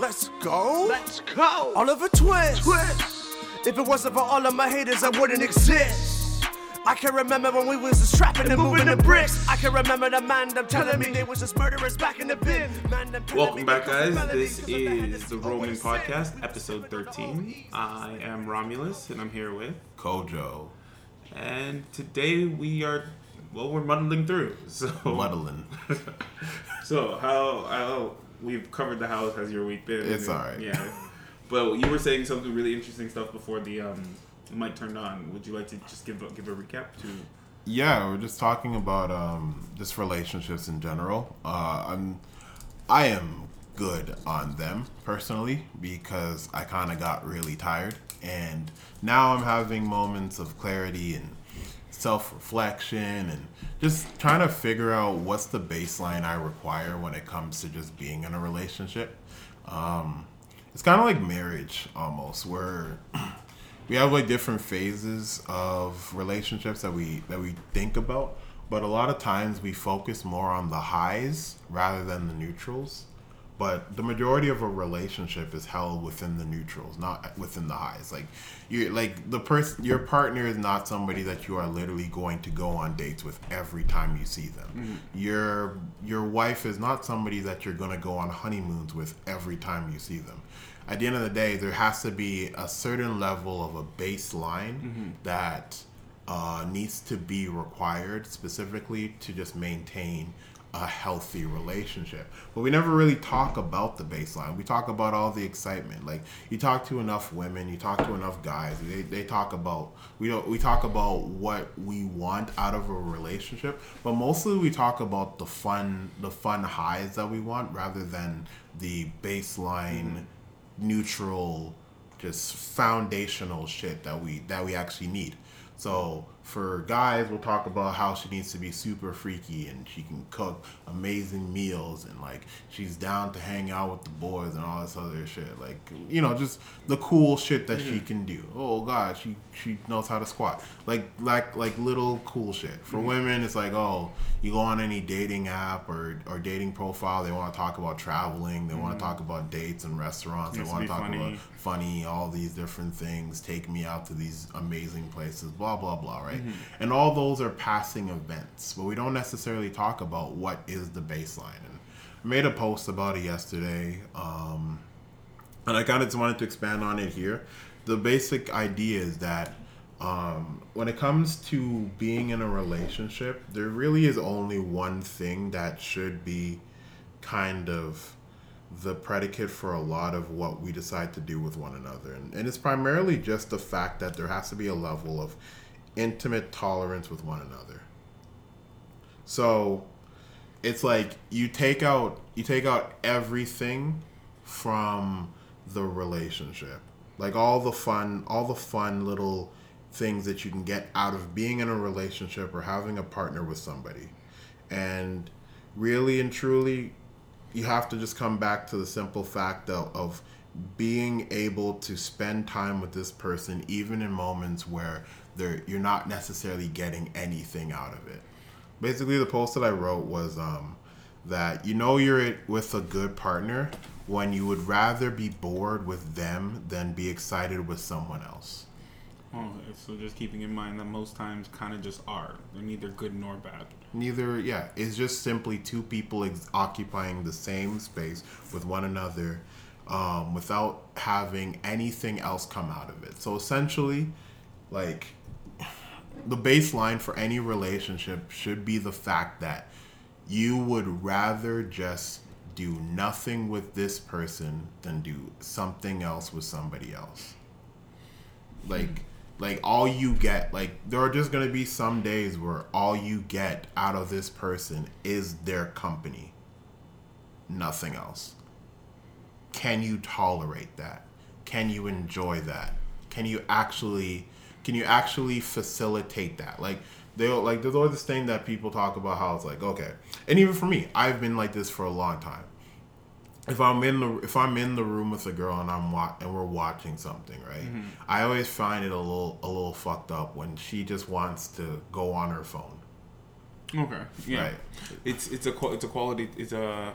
Let's go. Let's go. Oliver Twist. Twist. If it wasn't for all of my haters, I wouldn't exist. I can remember when we was just strapping and moving the bricks. I can remember the man them telling me they was just murderers back in the bin. Man, them telling me Welcome back, guys. felonies This 'cause of the is the Hennessy. Roaming Podcast, episode 13. I am Romulus, and I'm here with. Kojo. And today we are, well, we're muddling through. So, Muddling. so how, how we've covered the house. How's your week been? It's alright. Yeah. But you were saying something really interesting stuff before the um, mic turned on. Would you like to just give a, give a recap to? Yeah, we're just talking about um, just relationships in general. Uh, I'm, I am good on them personally because I kind of got really tired, and now I'm having moments of clarity and self-reflection and just trying to figure out what's the baseline I require when it comes to just being in a relationship. Um, it's kind of like marriage almost, where we have like different phases of relationships that we that we think about but a lot of times we focus more on the highs rather than the neutrals but the majority of a relationship is held within the neutrals not within the highs. Like you're like the person your partner is not somebody that you are literally going to go on dates with every time you see them. Your your wife is not somebody that you're going to go on honeymoons with every time you see them. At the end of the day, there has to be a certain level of a baseline that uh, needs to be required specifically to just maintain a healthy relationship. But we never really talk about the baseline. We talk about all the excitement. Like you talk to enough women, you talk to enough guys. They, they talk about we don't we talk about what we want out of a relationship, but mostly we talk about the fun the fun highs that we want rather than the baseline neutral just foundational shit that we that we actually need so for guys we'll talk about how she needs to be super freaky and she can cook amazing meals and like she's down to hang out with the boys and all this other shit. Like you know just the cool shit that she mm-hmm. can do. Oh god she she knows how to squat. Like like like little cool shit. For mm-hmm. women it's like oh you go on any dating app or or dating profile they want to talk about traveling they want to mm-hmm. talk about dates and restaurants they want to talk funny. about funny, all these different things, take me out to these amazing places, blah, blah, blah, right? And all those are passing events, but we don't necessarily talk about what is the baseline. And I made a post about it yesterday, um, and I kind of just wanted to expand on it here. The basic idea is that um, when it comes to being in a relationship, there really is only one thing that should be kind of the predicate for a lot of what we decide to do with one another. And, and it's primarily just the fact that there has to be a level of intimate tolerance with one another. So it's like you take out you take out everything from the relationship. Like all the fun all the fun little things that you can get out of being in a relationship or having a partner with somebody. And really and truly you have to just come back to the simple fact of, of being able to spend time with this person even in moments where they're, you're not necessarily getting anything out of it basically the post that i wrote was um, that you know you're with a good partner when you would rather be bored with them than be excited with someone else Oh, so just keeping in mind that most times kind of just are. They're neither good nor bad. Neither yeah it's just simply two people ex- occupying the same space with one another um, without having anything else come out of it. So essentially like the baseline for any relationship should be the fact that you would rather just do nothing with this person than do something else with somebody else. Like like all you get like there are just gonna be some days where all you get out of this person is their company. Nothing else. Can you tolerate that? Can you enjoy that? Can you actually can you actually facilitate that? Like they'll like there's always this thing that people talk about how it's like okay and even for me i've been like this for a long time if I'm in the if I'm in the room with a girl and I'm wa- and we're watching something, right? I always find it a little a little fucked up when she just wants to go on her phone. Okay. Yeah. Right. It's it's a it's a quality. It's a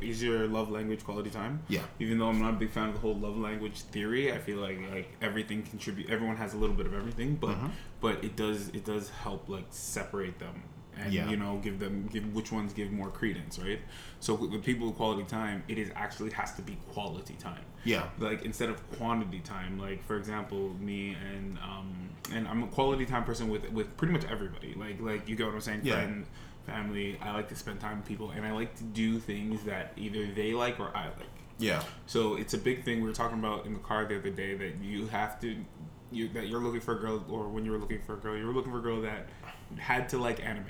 is your love language quality time. Yeah. Even though I'm not a big fan of the whole love language theory, I feel like like everything contribute. Everyone has a little bit of everything, but Mm-hmm. but it does it does help like separate them and Yeah. you know give them give which ones give more credence, right? So with people with quality time, it is actually has to be quality time Yeah. like instead of quantity time like for example me and um and i'm a quality time person with with pretty much everybody like like you get what i'm saying Yeah. friend family i like to spend time with people and i like to do things that either they like or i like Yeah. so it's a big thing we were talking about in the car the other day that you have to you that you're looking for a girl or when you were looking for a girl you were looking for a girl that had to like anime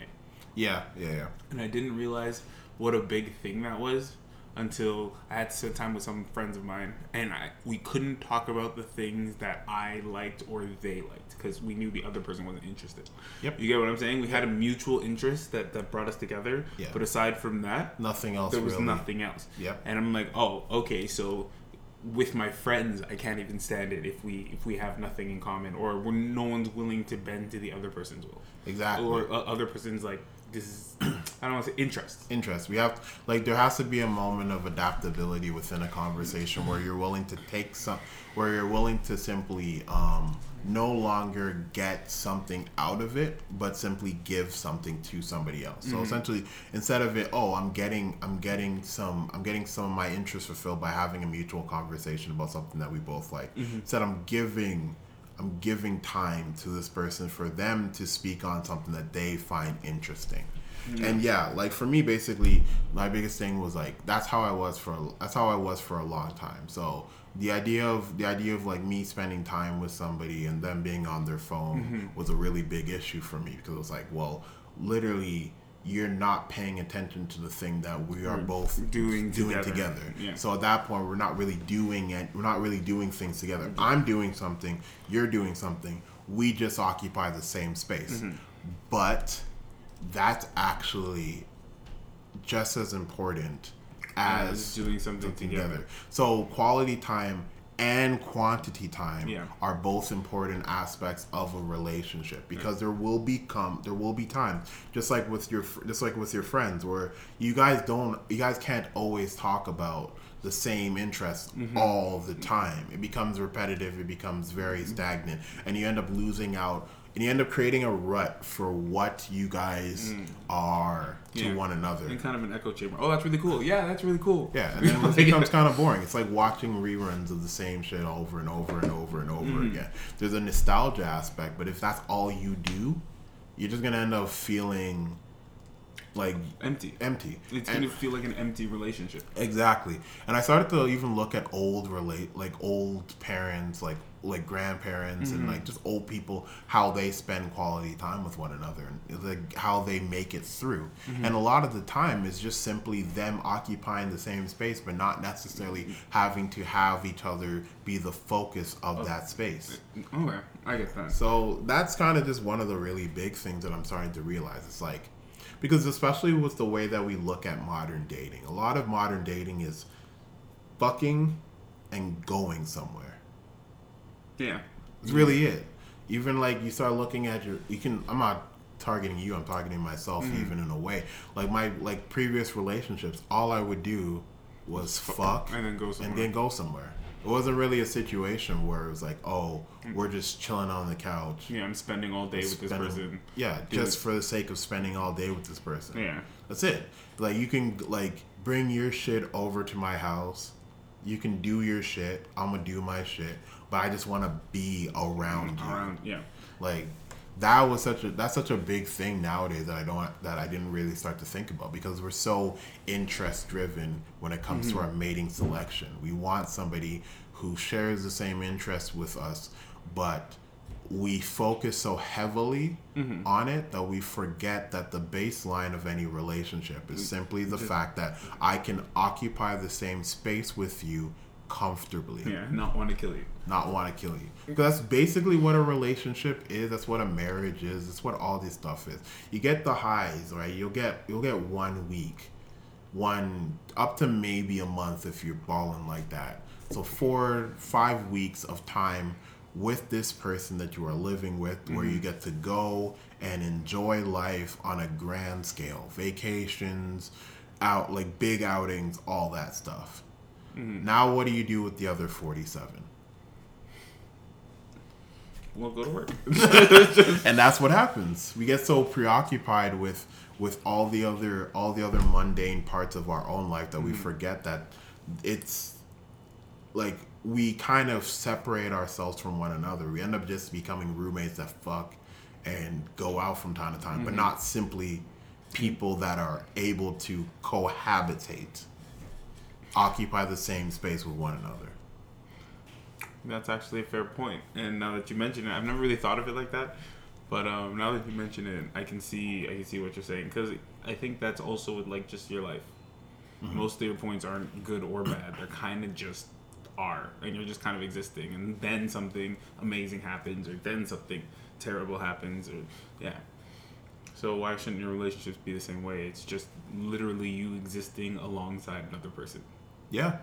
Yeah. Yeah. Yeah. and I didn't realize what a big thing that was until I had to spend time with some friends of mine, and I we couldn't talk about the things that I liked or they liked because we knew the other person wasn't interested. Yep. You get what I'm saying? We had a mutual interest that that brought us together. Yeah. But aside from that, Nothing else. there was really. nothing else. Yep. And I'm like, oh, okay, so with my friends, I can't even stand it if we if we have nothing in common or when no one's willing to bend to the other person's will Exactly. or uh, other person's like this is I don't want to say interest. interest. We have like there has to be a moment of adaptability within a conversation where you're willing to take some where you're willing to simply um no longer get something out of it but simply give something to somebody else. So mm-hmm. essentially instead of it oh I'm getting I'm getting some I'm getting some of my interest fulfilled by having a mutual conversation about something that we both like. Mm-hmm. Instead I'm giving I'm giving time to this person for them to speak on something that they find interesting. Mm-hmm. And yeah, like for me, basically, my biggest thing was like that's how I was for that's how I was for a long time. So the idea of the idea of like me spending time with somebody and them being on their phone was a really big issue for me because it was like, well, literally, you're not paying attention to the thing that we are both doing doing together. together. Yeah. So at that point, we're not really doing it. We're not really doing things together. I'm doing something. You're doing something. We just occupy the same space. Mm-hmm. But that's actually just as important as, doing something together. So quality time and quantity time Yeah. are both important aspects of a relationship because there will become there will be times just like with your just like with your friends where you guys don't you guys can't always talk about the same interests Mm-hmm. all the time. It becomes repetitive, it becomes very Mm-hmm. stagnant and you end up losing out and you end up creating a rut for what you guys are to Mm. Yeah. one another. In kind of an echo chamber. Oh, that's really cool. Yeah, that's really cool. Yeah, and then it becomes kind of boring. It's like watching reruns of the same shit over and over and over and over Mm-hmm. again. There's a nostalgia aspect, but if that's all you do, you're just gonna end up feeling like empty. empty. It's And- gonna feel like an empty relationship. Exactly. And I started to even look at old relate like old parents, like like grandparents and like mm-hmm. just old people how they spend quality time with one another and like how they make it through. Mm-hmm. And a lot of the time is just simply them occupying the same space but not necessarily having to have each other be the focus of oh. that space. Okay, I get that. So that's kind of just one of the really big things that I'm starting to realize. It's like, because especially with the way that we look at modern dating, a lot of modern dating is fucking and going somewhere. Yeah. It's really it. Even like you start looking at your, you can. I'm not targeting you. I'm targeting myself, mm. even in a way. Like my like previous relationships, all I would do was fuck And then go and somewhere. then go somewhere. It wasn't really a situation where it was like, oh, mm. we're just chilling on the couch. Yeah, I'm spending all day with this person. Yeah, Do just for the sake of spending all day with this person. Yeah. That's it. Like you can like bring your shit over to my house. You can do your shit. I'm gonna do my shit. But I just want to be around you. Around. Yeah. Like that was such a that's such a big thing nowadays that I don't that I didn't really start to think about because we're so interest driven when it comes to mm-hmm. our mating selection. We want somebody who shares the same interests with us, but we focus so heavily mm-hmm. on it that we forget that the baseline of any relationship is mm-hmm. simply the mm-hmm. fact that I can occupy the same space with you comfortably Yeah. Not want to kill you. not want to kill you. Because that's basically what a relationship is. That's what a marriage is. That's what all this stuff is. You get the highs, right? You'll get you'll get one week, one up to maybe a month if you're balling like that. So four five weeks of time with this person that you are living with, where you mm-hmm. get to go and enjoy life on a grand scale, vacations, out like big outings, all that stuff. Mm-hmm. Now, what do you do with the other forty-seven? We'll go to work. and that's what happens. We get so preoccupied with with all the other all the other mundane parts of our own life that we mm-hmm. forget that it's like we kind of separate ourselves from one another. We end up just becoming roommates that fuck and go out from time to time, but not simply people that are able to cohabitate, occupy the same space with one another. That's actually a fair point. And now that you mention it, I've never really thought of it like that. But um, now that you mention it, I can see I can see what you're saying because I think that's also with like just your life. Most of your points aren't good or bad; they're kind of just are, and you're just kind of existing. And then something amazing happens, or then something terrible happens, or yeah. So why shouldn't your relationships be the same way? It's just literally you existing alongside another person. Yeah.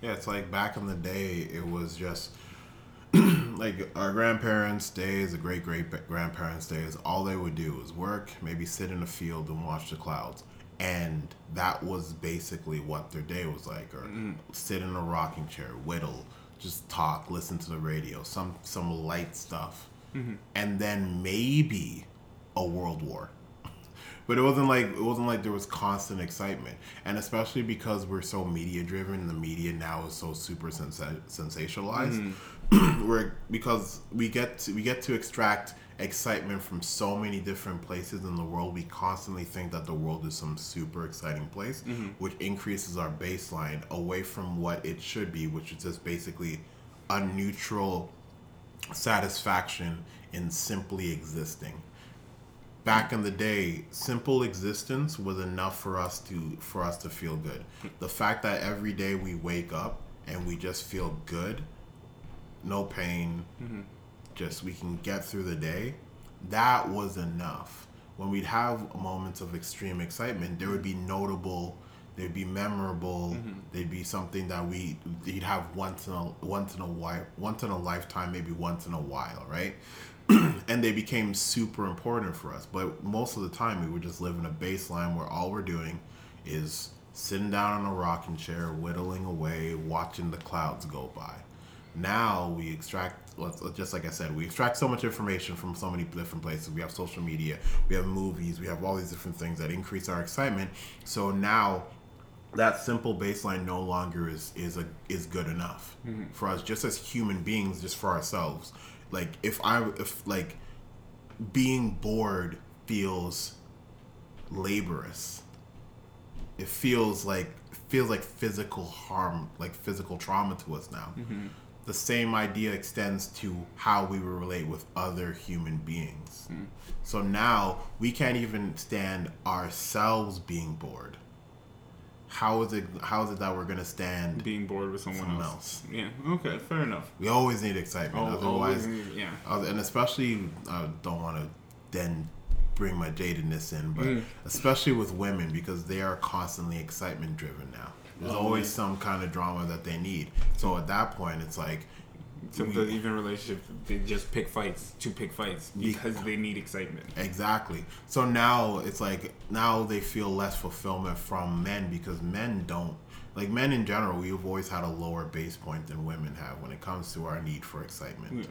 Yeah, it's like back in the day, it was just like our grandparents' days, the great great grandparents' days, all they would do was work, maybe sit in a field and watch the clouds. And that was basically what their day was like. Or mm. sit in a rocking chair, whittle, just talk, listen to the radio, some some light stuff. Mm-hmm. And then maybe a world war but it wasn't like it wasn't like there was constant excitement and especially because we're so media driven the media now is so super sensa- sensationalized mm. we're because we get to, we get to extract excitement from so many different places in the world. We constantly think that the world is some super exciting place mm-hmm. which increases our baseline away from what it should be which is just basically a neutral satisfaction in simply existing. Back in the day simple existence was enough for us to for us to feel good. The fact that every day we wake up and we just feel good no pain mm-hmm. Just we can get through the day that was enough when we'd have moments of extreme excitement there would be notable they'd be memorable mm-hmm. they'd be something that we you'd have once in a once in a while once in a lifetime maybe once in a while right and they became super important for us. But most of the time, we were just living a baseline where all we're doing is sitting down on a rocking chair, whittling away, watching the clouds go by. Now we extract, let's- just like I said, we extract so much information from so many different places. We have social media, we have movies, we have all these different things that increase our excitement. So now that simple baseline no longer is is a is good enough mm-hmm. for us just as human beings just for ourselves like if i if like being bored feels laborious it feels like feels like physical harm like physical trauma to us now mm-hmm. The same idea extends to how we relate with other human beings so now we can't even stand ourselves being bored how is it how is it that we're gonna stand Being bored with someone, Someone else. Yeah. Okay. Fair enough. we always need excitement Oh, otherwise yeah. and especially I don't want to then bring my jadedness in, but Mm. especially with women because they are constantly excitement driven now. There's Oh, always yeah. some kind of drama that they need. So at that point, it's like Sometimes even relationships, they just pick fights to pick fights because they need excitement. exactly. So now it's like now they feel less fulfillment from men because men don't like men in general. We've always had a lower base point than women have when it comes to our need for excitement. Yeah.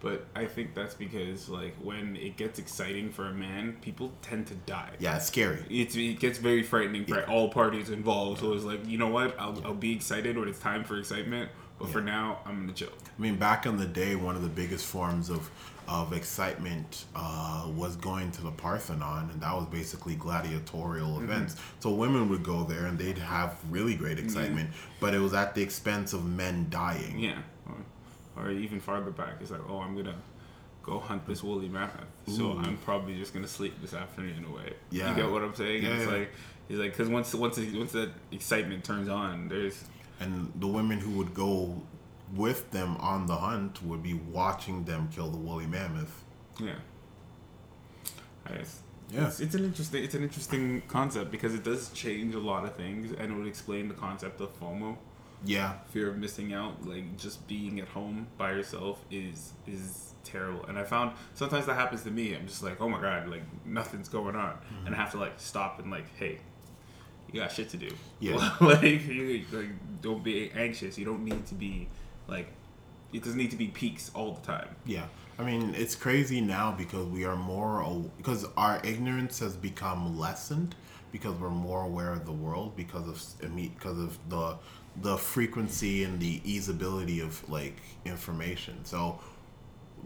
But I think that's because like when it gets exciting for a man, people tend to die. Yeah, it's scary. It's, it gets very frightening for all parties involved. So it's like, you know what? I'll, I'll be excited when it's time for excitement. But for now, I'm going to chill. I mean, back in the day, one of the biggest forms of of excitement uh, was going to the Parthenon, and that was basically gladiatorial events. So women would go there, and they'd have really great excitement, but it was at the expense of men dying. Yeah. Or, or even farther back, it's like, oh, I'm going to go hunt this woolly mammoth. So I'm probably just going to sleep this afternoon away. Yeah. You get what I'm saying? Yeah, it's yeah. like, it's like, because once, once, once that excitement turns on, there's, And the women who would go with them on the hunt would be watching them kill the woolly mammoth. yeah. I guess. Yeah. It's, it's an interesting it's an interesting concept because it does change a lot of things and it would explain the concept of FOMO Yeah. fear of missing out like just being at home by yourself is is terrible and i found sometimes that happens to me i'm just like oh my god like nothing's going on Mm-hmm. and i have to like stop and like hey you got shit to do Yeah. like you like don't be anxious you don't need to be like it doesn't need to be peaks all the time Yeah, I mean it's crazy now because we are more because our ignorance has become lessened because we're more aware of the world because of because of the the frequency and the easeability of like information. So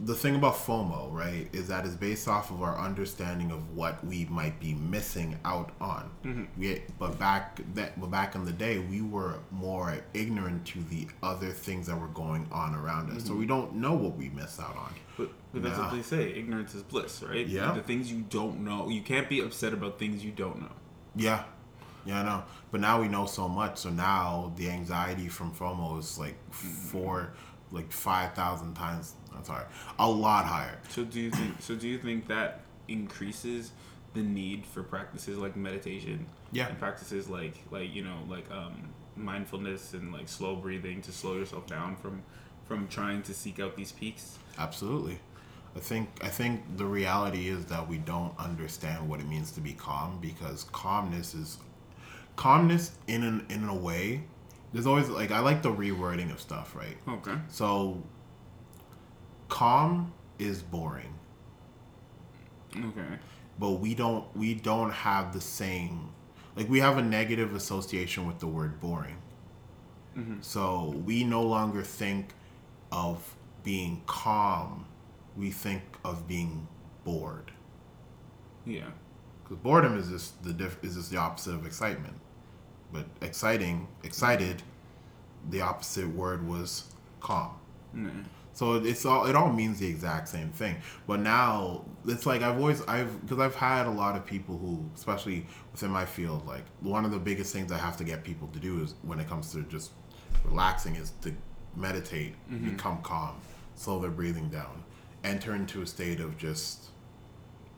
the thing about FOMO, right, is that it's based off of our understanding of what we might be missing out on. Mm-hmm. We, but back that, but back in the day, we were more ignorant to the other things that were going on around us, so mm-hmm. we don't know what we miss out on. but, but that's Nah. what they say ignorance is bliss right Yeah. the things you don't know you can't be upset about things you don't know Yeah, yeah, I know. But now we know so much, so now the anxiety from FOMO is like mm-hmm. four, like five thousand times. I'm sorry, a lot higher. So do you think? So do you think that increases the need for practices like meditation? Yeah. And practices like like you know like um, mindfulness and like slow breathing to slow yourself down from from trying to seek out these peaks. Absolutely. I think I think the reality is that we don't understand what it means to be calm because calmness is calmness in an in a way. There's always like I like the rewording of stuff, right? Okay. So calm is boring, Okay. but we don't we don't have the same like we have a negative association with the word boring. Mm-hmm. So we no longer think of being calm. We think of being bored. Yeah. Because boredom is just the diff- is just the opposite of excitement. But exciting, excited, the opposite word was calm. Yeah. So it's all it all means the exact same thing. But now it's like I've always I've because I've had a lot of people who, especially within my field, like one of the biggest things I have to get people to do is when it comes to just relaxing is to meditate, mm-hmm. become calm, slow their breathing down, enter into a state of just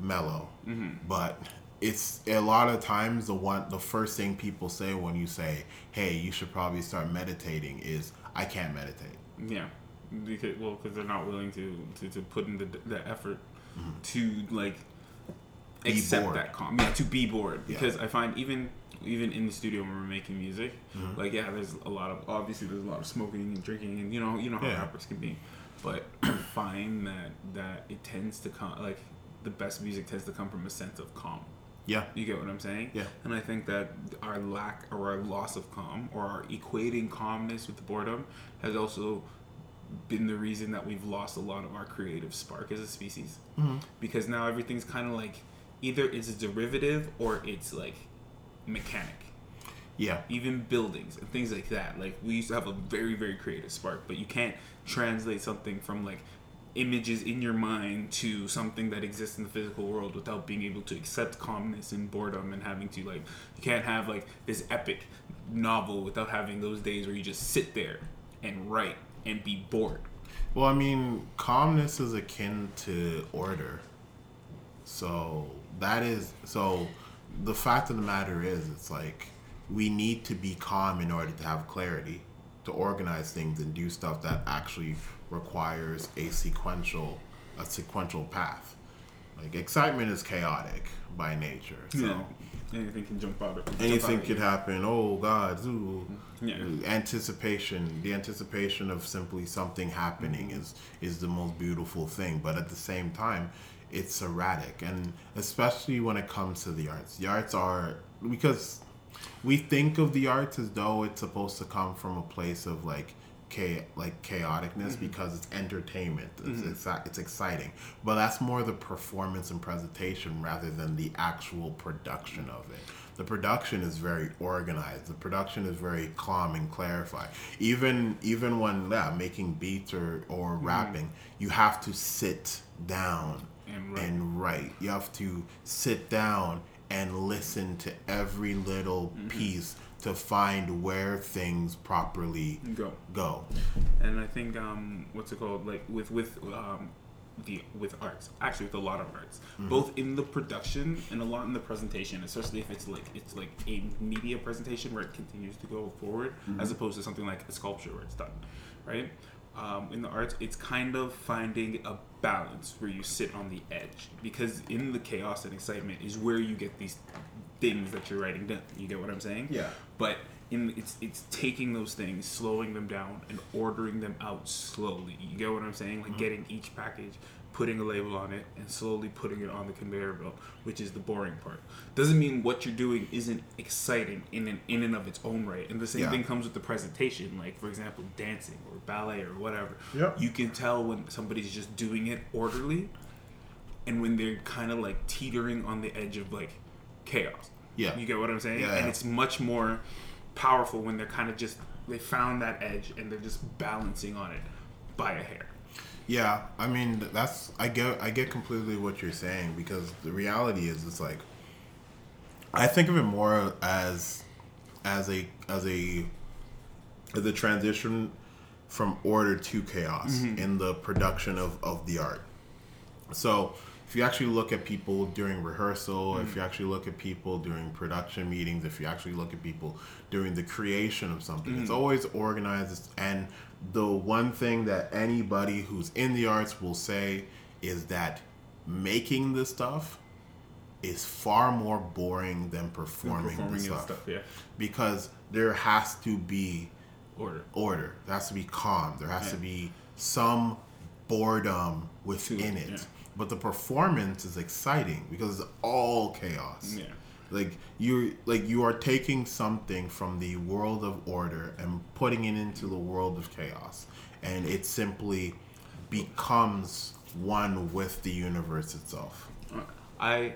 mellow. Mm-hmm. But it's a lot of times the one the first thing people say when you say, "Hey, you should probably start meditating," is, "I can't meditate." Yeah. Because well, because they're not willing to, to to put in the the effort to like Be accept bored. that calm. Yeah, to be bored. Yeah. Because I find even even in the studio when we're making music, Mm-hmm. like yeah, there's a lot of obviously there's a lot of smoking and drinking and you know you know how Yeah. rappers can be, but I find that that it tends to come like the best music tends to come from a sense of calm. Yeah. You get what I'm saying? Yeah. And I think that our lack or our loss of calm or our equating calmness with boredom has also been the reason that we've lost a lot of our creative spark as a species. Mm-hmm. Because now everything's kind of like either it's a derivative or it's like mechanic. Yeah. Even buildings and things like that. Like we used to have a very, very creative spark, but you can't translate something from like images in your mind to something that exists in the physical world without being able to accept calmness and boredom and having to like you can't have like this epic novel without having those days where you just sit there and write and be bored. Well, I mean, calmness is akin to order. So that is so. The fact of the matter is, it's like we need to be calm in order to have clarity, to organize things and do stuff that actually requires a sequential, a sequential path. Like excitement is chaotic by nature. So Anything can jump out. Jump anything out could happen. Oh God! Ooh. Yeah. Anticipation, the anticipation of simply something happening mm-hmm. is is the most beautiful thing. But at the same time, it's erratic, and especially when it comes to the arts. The arts are because we think of the arts as though it's supposed to come from a place of like cha- like chaoticness mm-hmm. because it's entertainment. It's, mm-hmm. it's it's exciting. But that's more the performance and presentation rather than the actual production of it. The production is very organized. The production is very calm and clarified. Even even when yeah, making beats or or mm-hmm. rapping you have to sit down And write. and write. You have to sit down and listen to every little piece to find where things properly Go. go. And I think um, what's it called? Like with with um, the with arts actually with a lot of arts both in the production and a lot in the presentation especially if it's like it's like a media presentation where it continues to go forward as opposed to something like a sculpture where it's done right um, in the arts it's kind of finding a balance where you sit on the edge because in the chaos and excitement is where you get these things that you're writing down you get what i'm saying Yeah. But in it's it's taking those things, slowing them down, and ordering them out slowly. You get what I'm saying? Like mm-hmm. getting each package, putting a label on it, and slowly putting it on the conveyor belt, which is the boring part. Doesn't mean what you're doing isn't exciting in and in and of its own right. And the same Yeah. thing comes with the presentation. Like for example, dancing or ballet or whatever. Yep. You can tell when somebody's just doing it orderly, and when they're kind of like teetering on the edge of like chaos. Yeah. You get what I'm saying? Yeah, and yeah. it's much more powerful when they're kind of just they found that edge and they're just balancing on it by a hair. Yeah, I mean that's I get I get completely what you're saying because the reality is it's like I think of it more as as a as a as a transition from order to chaos mm-hmm. in the production of, of the art. So if you actually look at people during rehearsal, if mm. you actually look at people during production meetings, if you actually look at people during the creation of something, it's mm. always organized. And the one thing that anybody who's in the arts will say is that making the stuff is far more boring than performing, Performing the stuff. stuff, yeah. Because there has to be Order. order. There has to be calm. There has to be some boredom within it, it. yeah. But the performance is exciting because it's all chaos. Yeah. Like you like you are taking something from the world of order and putting it into the world of chaos. And it simply becomes one with the universe itself. Uh, I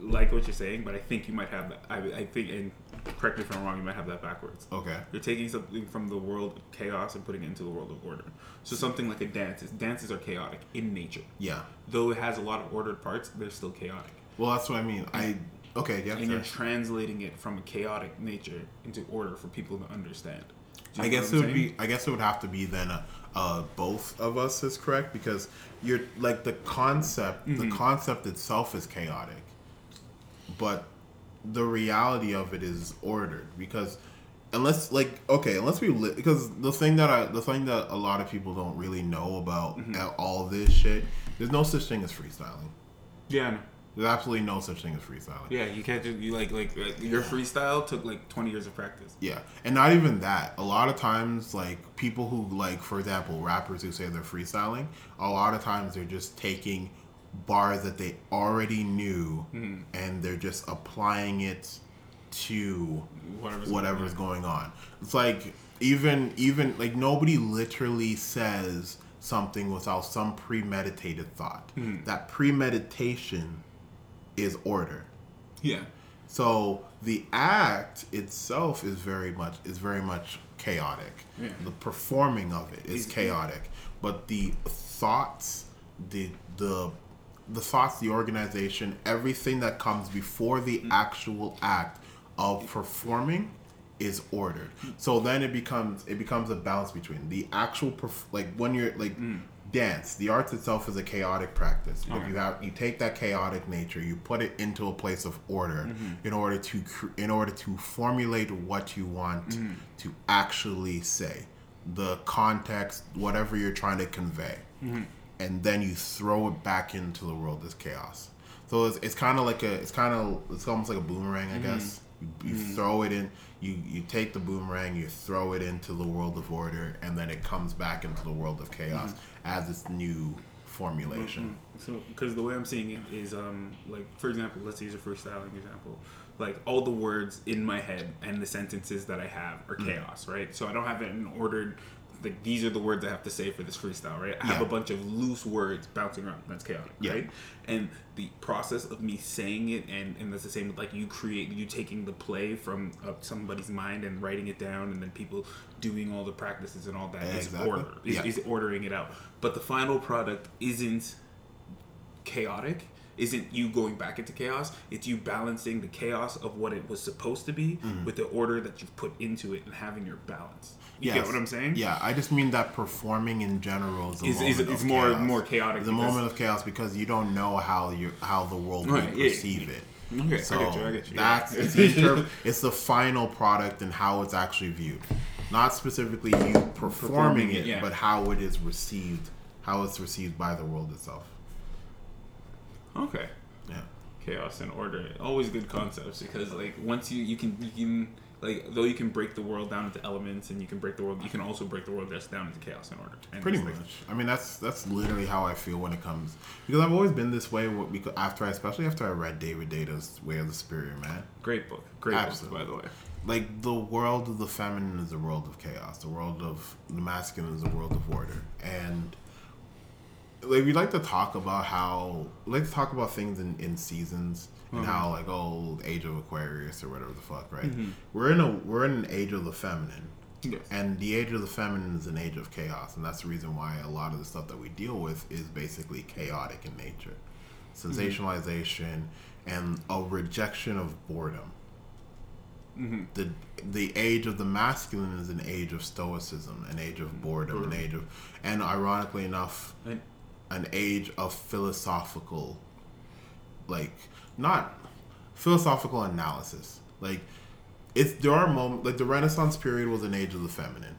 like what you're saying, but I think you might have that. I, I think, and correct me if I'm wrong, you might have that backwards. Okay. You're taking something from the world of chaos and putting it into the world of order. So something like a dance is dances are chaotic in nature. Yeah. Though it has a lot of ordered parts, they're still chaotic. Well, that's what I mean. I okay, yeah. And you're translating it from a chaotic nature into order for people to understand. I guess it would saying? be. I guess it would have to be then. Uh, uh, both of us is correct because you're like the concept. Mm-hmm. The concept itself is chaotic, but the reality of it is ordered because unless like okay unless we li- because the thing that I the thing that a lot of people don't really know about Mm-hmm. uh, all this shit there's no such thing as freestyling Yeah, there's absolutely no such thing as freestyling Yeah, you can't just you like like, like your freestyle took like 20 years of practice. Yeah, and not even that. A lot of times, like people who like, for example, rappers who say they're freestyling, a lot of times they're just taking bars that they already knew and they're just applying it to Whatever's whatever's going on. It's like even even like nobody literally says something without some premeditated thought. Hmm. That premeditation is order. Yeah. So the act itself is very much is very much chaotic. Yeah. The performing of it is Is- chaotic, but the thoughts, the the the thoughts, the organization, everything that comes before the hmm. actual act of performing is ordered. So then it becomes it becomes a balance between the actual perf- like when you're like mm. dance, the arts itself is a chaotic practice. But Okay. you have you take that chaotic nature, you put it into a place of order mm-hmm. in order to cr- in order to formulate what you want mm-hmm. to actually say, the context, whatever you're trying to convey, mm-hmm. and then you throw it back into the world as chaos. So it's, it's kind of like a it's kind of it's almost like a boomerang, I guess. You, you throw it in, you you take the boomerang, you throw it into the world of order, and then it comes back into the world of chaos as its new formulation. So, because the way I'm seeing it is, um, like for example, let's use a freestyling example. Like all the words in my head and the sentences that I have Mm. are chaos, right? So I don't have it in ordered. Like these are the words I have to say for this freestyle, right? I have a bunch of loose words bouncing around. That's chaotic, Yeah. right? And the process of me saying it, and and that's the same with like you create, you taking the play from uh, somebody's mind and writing it down, and then people doing all the practices and all that is Exactly. order. Is, Yeah. is ordering it out. But the final product isn't chaotic isn't you going back into chaos. It's you balancing the chaos of what it was supposed to be Mm-hmm. with the order that you've put into it and having your balance. You get what I'm saying? Yeah, I just mean that performing in general is a Is- is- is of more- chaos. more chaotic The moment of chaos because you don't know how you how the world Right, will yeah. perceive it. Okay, So I get you. I get you. that's yeah. it's, the interp- it's the final product and how it's actually viewed, not specifically you performing, Performing it, it, yeah. but how it is received, how it's received by the world itself. okay. Yeah. chaos and order always good concepts because like once you you can you can like though you can break the world down into elements and you can break the world you can also break the world just down into chaos and order and Pretty much. like- I mean, that's that's literally how I feel when it comes because I've always been this way. Because after, I, especially after I read David Deida's Way of the Superior Man, great book great Absolutely. book by the way like the world of the feminine is a world of chaos. The world of the masculine is a world of order, and like we like to talk about how like to talk about things in, in seasons and uh-huh. how like old age of Aquarius or whatever the fuck right. Mm-hmm. We're in a we're in an age of the feminine. Yes. And the age of the feminine is an age of chaos, and that's the reason why a lot of the stuff that we deal with is basically chaotic in nature. Mm-hmm. Sensationalization and a rejection of boredom. Mm-hmm. The the age of the masculine is an age of stoicism, an age of boredom, an age of, and ironically enough, an age of philosophical, like not philosophical analysis. Like it's there are moments like the Renaissance period was an age of the feminine.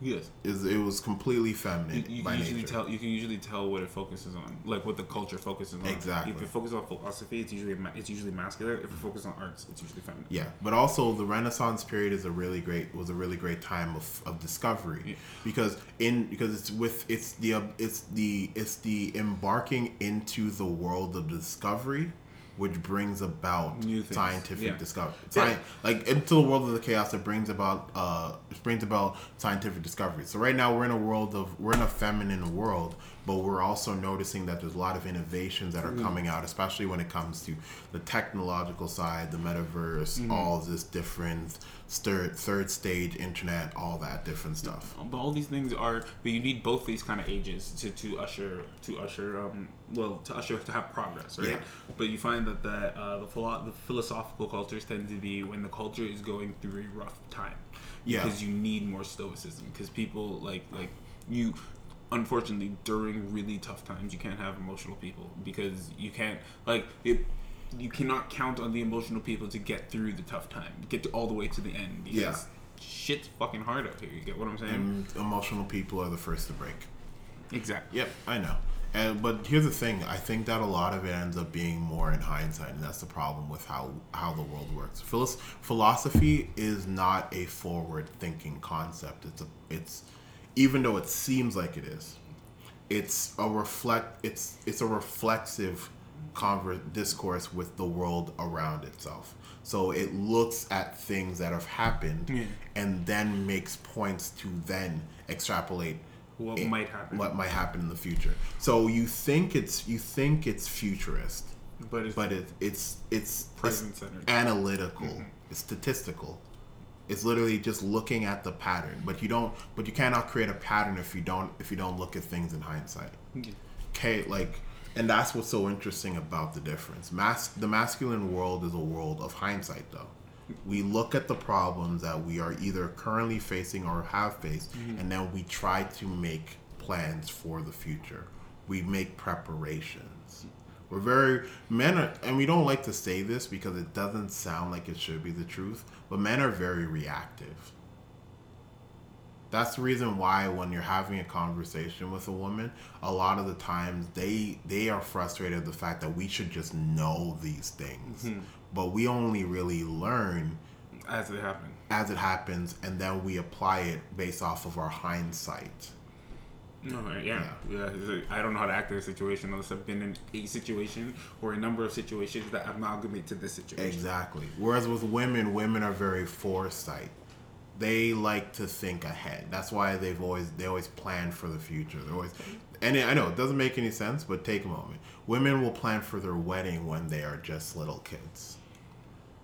yes Is it was completely feminine you by can usually nature. tell you can usually tell what it focuses on like what the culture focuses on Exactly. if it focuses on philosophy it's usually it's usually masculine if it focuses on arts it's usually feminine Yeah, but also the Renaissance period is a really great was a really great time of, of discovery Yeah. because in because it's with it's the it's the it's the embarking into the world of discovery which brings about scientific Yeah. discovery. Yeah. Sci- like into the world of the chaos, it brings about uh it brings about scientific discovery. So right now we're in a world of we're in a feminine world, but we're also noticing that there's a lot of innovations that are Mm-hmm. coming out, especially when it comes to the technological side, the metaverse, Mm-hmm. all this different third third stage internet, all that different stuff. but all these things are but you need both these kind of ages to, to usher to usher um well to usher to have progress right Yeah. but you find that the uh, the, philo- the philosophical cultures tend to be when the culture is going through a rough time Yeah. because you need more stoicism because people like like you unfortunately during really tough times you can't have emotional people because you can't like it you cannot count on the emotional people to get through the tough time get to all the way to the end Yeah. shit's fucking hard out here you get what i'm saying And emotional people are the first to break. exactly Yep, I know. And but here's the thing: I think that a lot of it ends up being more in hindsight, and that's the problem with how how the world works. Philos- philosophy is not a forward-thinking concept. It's a it's even though it seems like it is, it's a reflect. It's it's a reflexive conver- discourse with the world around itself. So it looks at things that have happened Yeah. and then makes points to then extrapolate What it- might happen. what might happen in the future. So you think it's you think it's futurist, but it's but it, it's it's Present-centered. it's analytical, mm-hmm. it's statistical. It's literally just looking at the pattern, but you don't. But you cannot create a pattern if you don't if you don't look at things in hindsight. Okay, like, and that's what's so interesting about the difference. Mas- the masculine world is a world of hindsight, though. We look at the problems that we are either currently facing or have faced, mm-hmm. and then we try to make plans for the future. We make preparations. We're very men are, and we don't like to say this because it doesn't sound like it should be the truth, but men are very reactive. That's the reason why when you're having a conversation with a woman, a lot of the times they they are frustrated at the fact that we should just know these things, mm-hmm. but we only really learn as it happened. as it happens, and then we apply it based off of our hindsight. No, yeah, yeah. it's I don't know how to act in a situation unless I've been in a situation or a number of situations that amalgamate to this situation. Exactly. Whereas with women, women are very foresight. They like to think ahead. That's why they've always they always plan for the future. They're always, and I know it doesn't make any sense, but take a moment. Women will plan for their wedding when they are just little kids.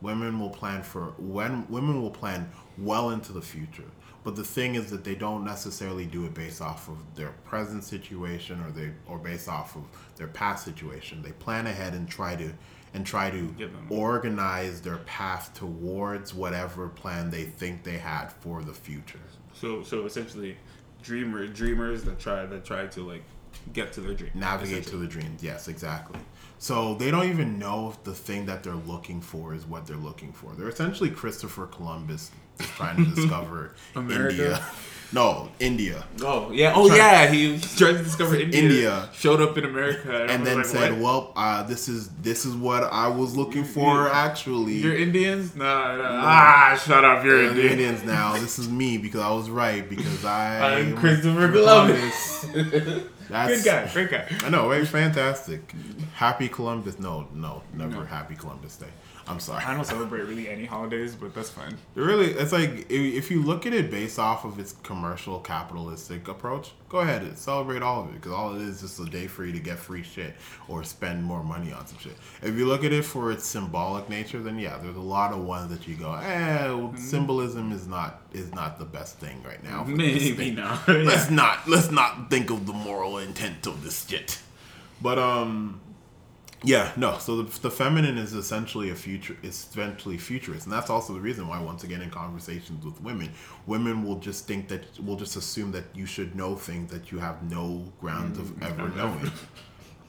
Women will plan for when women will plan well into the future. But the thing is that they don't necessarily do it based off of their present situation or they or based off of their past situation. They plan ahead and try to and try to organize their path towards whatever plan they think they had for the future. So so essentially, dreamer dreamers that try that try to like get to their dream. navigate to the dreams. Yes, exactly. So they don't even know if the thing that they're looking for is what they're looking for. They're essentially Christopher Columbus trying to discover America? India. No, India. Oh yeah, oh yeah. He tried to discover India. India. Showed up in America and, And then like, said, what? "Well, uh, this is this is what I was looking for Yeah. actually." You're Indians? Nah, nah. Ah, shut up. You're They're Indian. Indians now. This is me because I was right because I I'm Christopher Columbus. That's Good guy, great guy. I know, right? Fantastic. Happy Columbus. No, no, never No. happy Columbus Day. I'm sorry. I don't celebrate really any holidays, but that's fine. Really, it's like if, if you look at it based off of its commercial capitalistic approach, go ahead and celebrate all of it because all it is is a day for you to get free shit or spend more money on some shit. If you look at it for its symbolic nature, then yeah, there's a lot of ones that you go, eh, well, symbolism is not is not the best thing right now. Maybe not. Let's not let's not think of the moral intent of this shit. But um, yeah, no. So the, the feminine is essentially a future. Is essentially futurist, and that's also the reason why, once again, in conversations with women, women will just think that will just assume that you should know things that you have no grounds of mm-hmm. ever knowing.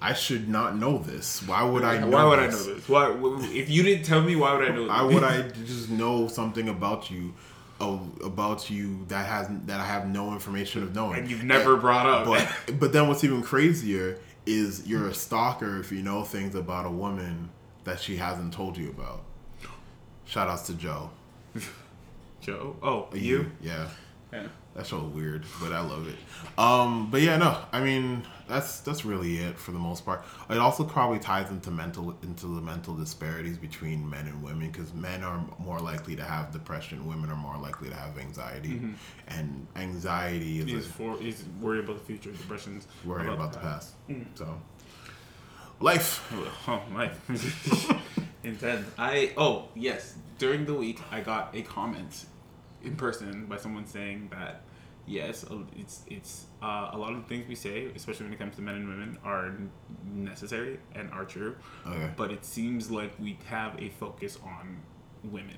I should not know this. Why would I? Know why would I know this? Why? If you didn't tell me, why would I know this? Why would I just know something about you, oh, about you that has that I have no information of knowing? And you've never brought up. But but then what's even crazier is you're a stalker if you know things about a woman that she hasn't told you about. Shout outs to Joe. Joe. Oh, you? Yeah. Yeah. That's so weird, but I love it. Um, but yeah, no, I mean that's that's really it for the most part. It also probably ties into mental into the mental disparities between men and women because men are more likely to have depression, women are more likely to have anxiety, and anxiety is a, for. He's worried about the future. Depression's worried about the past. Mm. So life. Oh my. Intense. I oh yes. During the week, I got a comment in person by someone saying that yes, it's it's uh, a lot of the things we say, especially when it comes to men and women, are necessary and are true. Okay. But it seems like we have a focus on women,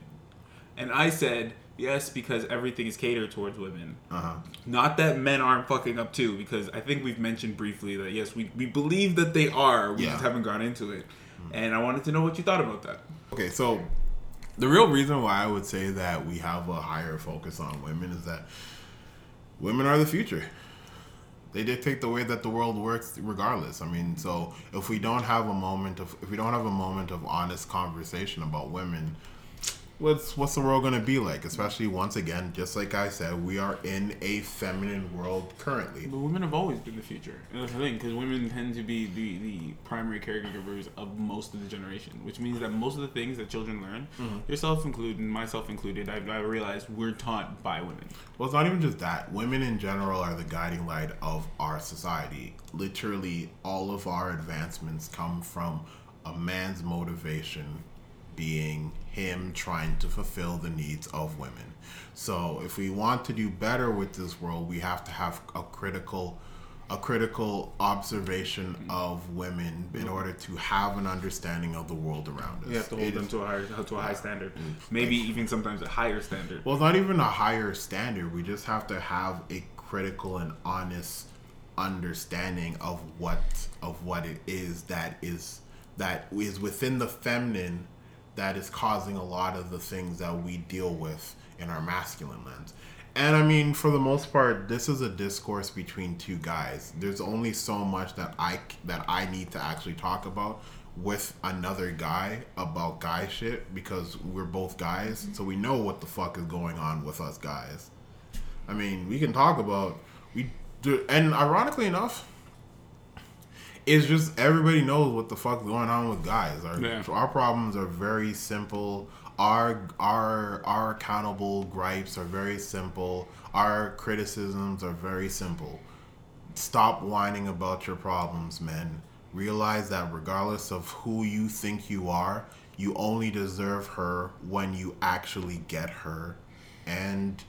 and I said yes because everything is catered towards women. Uh huh. Not that men aren't fucking up too, because I think we've mentioned briefly that yes, we, we believe that they are. We Yeah. just haven't gone into it. And I wanted to know what you thought about that. Okay, so the real reason why I would say that we have a higher focus on women is that women are the future. They dictate the way that the world works regardless. I mean, so if we don't have a moment of if we don't have a moment of honest conversation about women, what's what's the world going to be like? Especially once again, just like I said, we are in a feminine world currently. But women have always been the future. And that's the thing, because women tend to be the, the primary caregivers of most of the generation, which means that most of the things that children learn, mm-hmm. yourself included, myself included, I, I realized we're taught by women. Well, it's not even just that. Women in general are the guiding light of our society. Literally, all of our advancements come from a man's motivation being him trying to fulfill the needs of women. So, if we want to do better with this world, we have to have a critical a critical observation of women in mm-hmm. order to have an understanding of the world around us. You have to hold It them is- to a higher to a high standard, mm, maybe even sometimes a higher standard. Well, not even a higher standard. We just have to have a critical and honest understanding of what of what it is that is that is within the feminine that is causing a lot of the things that we deal with in our masculine lens. And I mean, for the most part, this is a discourse between two guys. There's only so much that I that I need to actually talk about with another guy about guy shit because we're both guys, mm-hmm. so we know what the fuck is going on with us guys. I mean, we can talk about we do, and ironically enough, it's just everybody knows what the fuck's going on with guys. Our Yeah. our problems are very simple. Our our our accountable gripes are very simple. Our criticisms are very simple. Stop whining about your problems, men. Realize that regardless of who you think you are, you only deserve her when you actually get her. And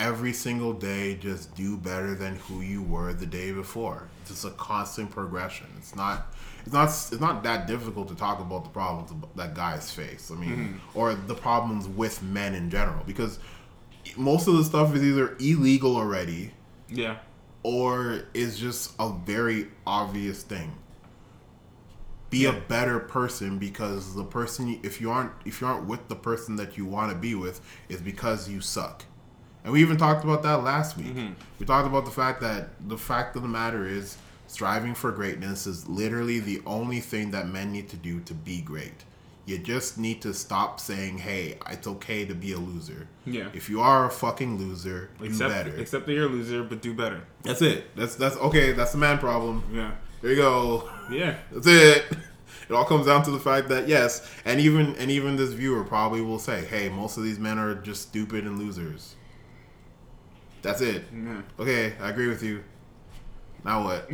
every single day just do better than who you were the day before. It's just a constant progression. It's not it's not it's not that difficult to talk about the problems that guys face. I mean, mm-hmm. or the problems with men in general because most of the stuff is either illegal already Yeah. or is just a very obvious thing. Be a better person because the person you- if you aren't if you aren't with the person that you want to be with is because you suck. And we even talked about that last week. Mm-hmm. We talked about the fact that the fact of the matter is striving for greatness is literally the only thing that men need to do to be great. You just need to stop saying, "Hey, it's okay to be a loser." Yeah. If you are a fucking loser, do Except, better. except that you're a loser, but do better. That's it. That's that's okay. That's the man problem. Yeah. There you go. Yeah. That's it. It all comes down to the fact that yes, and even and even this viewer probably will say, "Hey, most of these men are just stupid and losers." That's it. Yeah. Okay, I agree with you. Now what?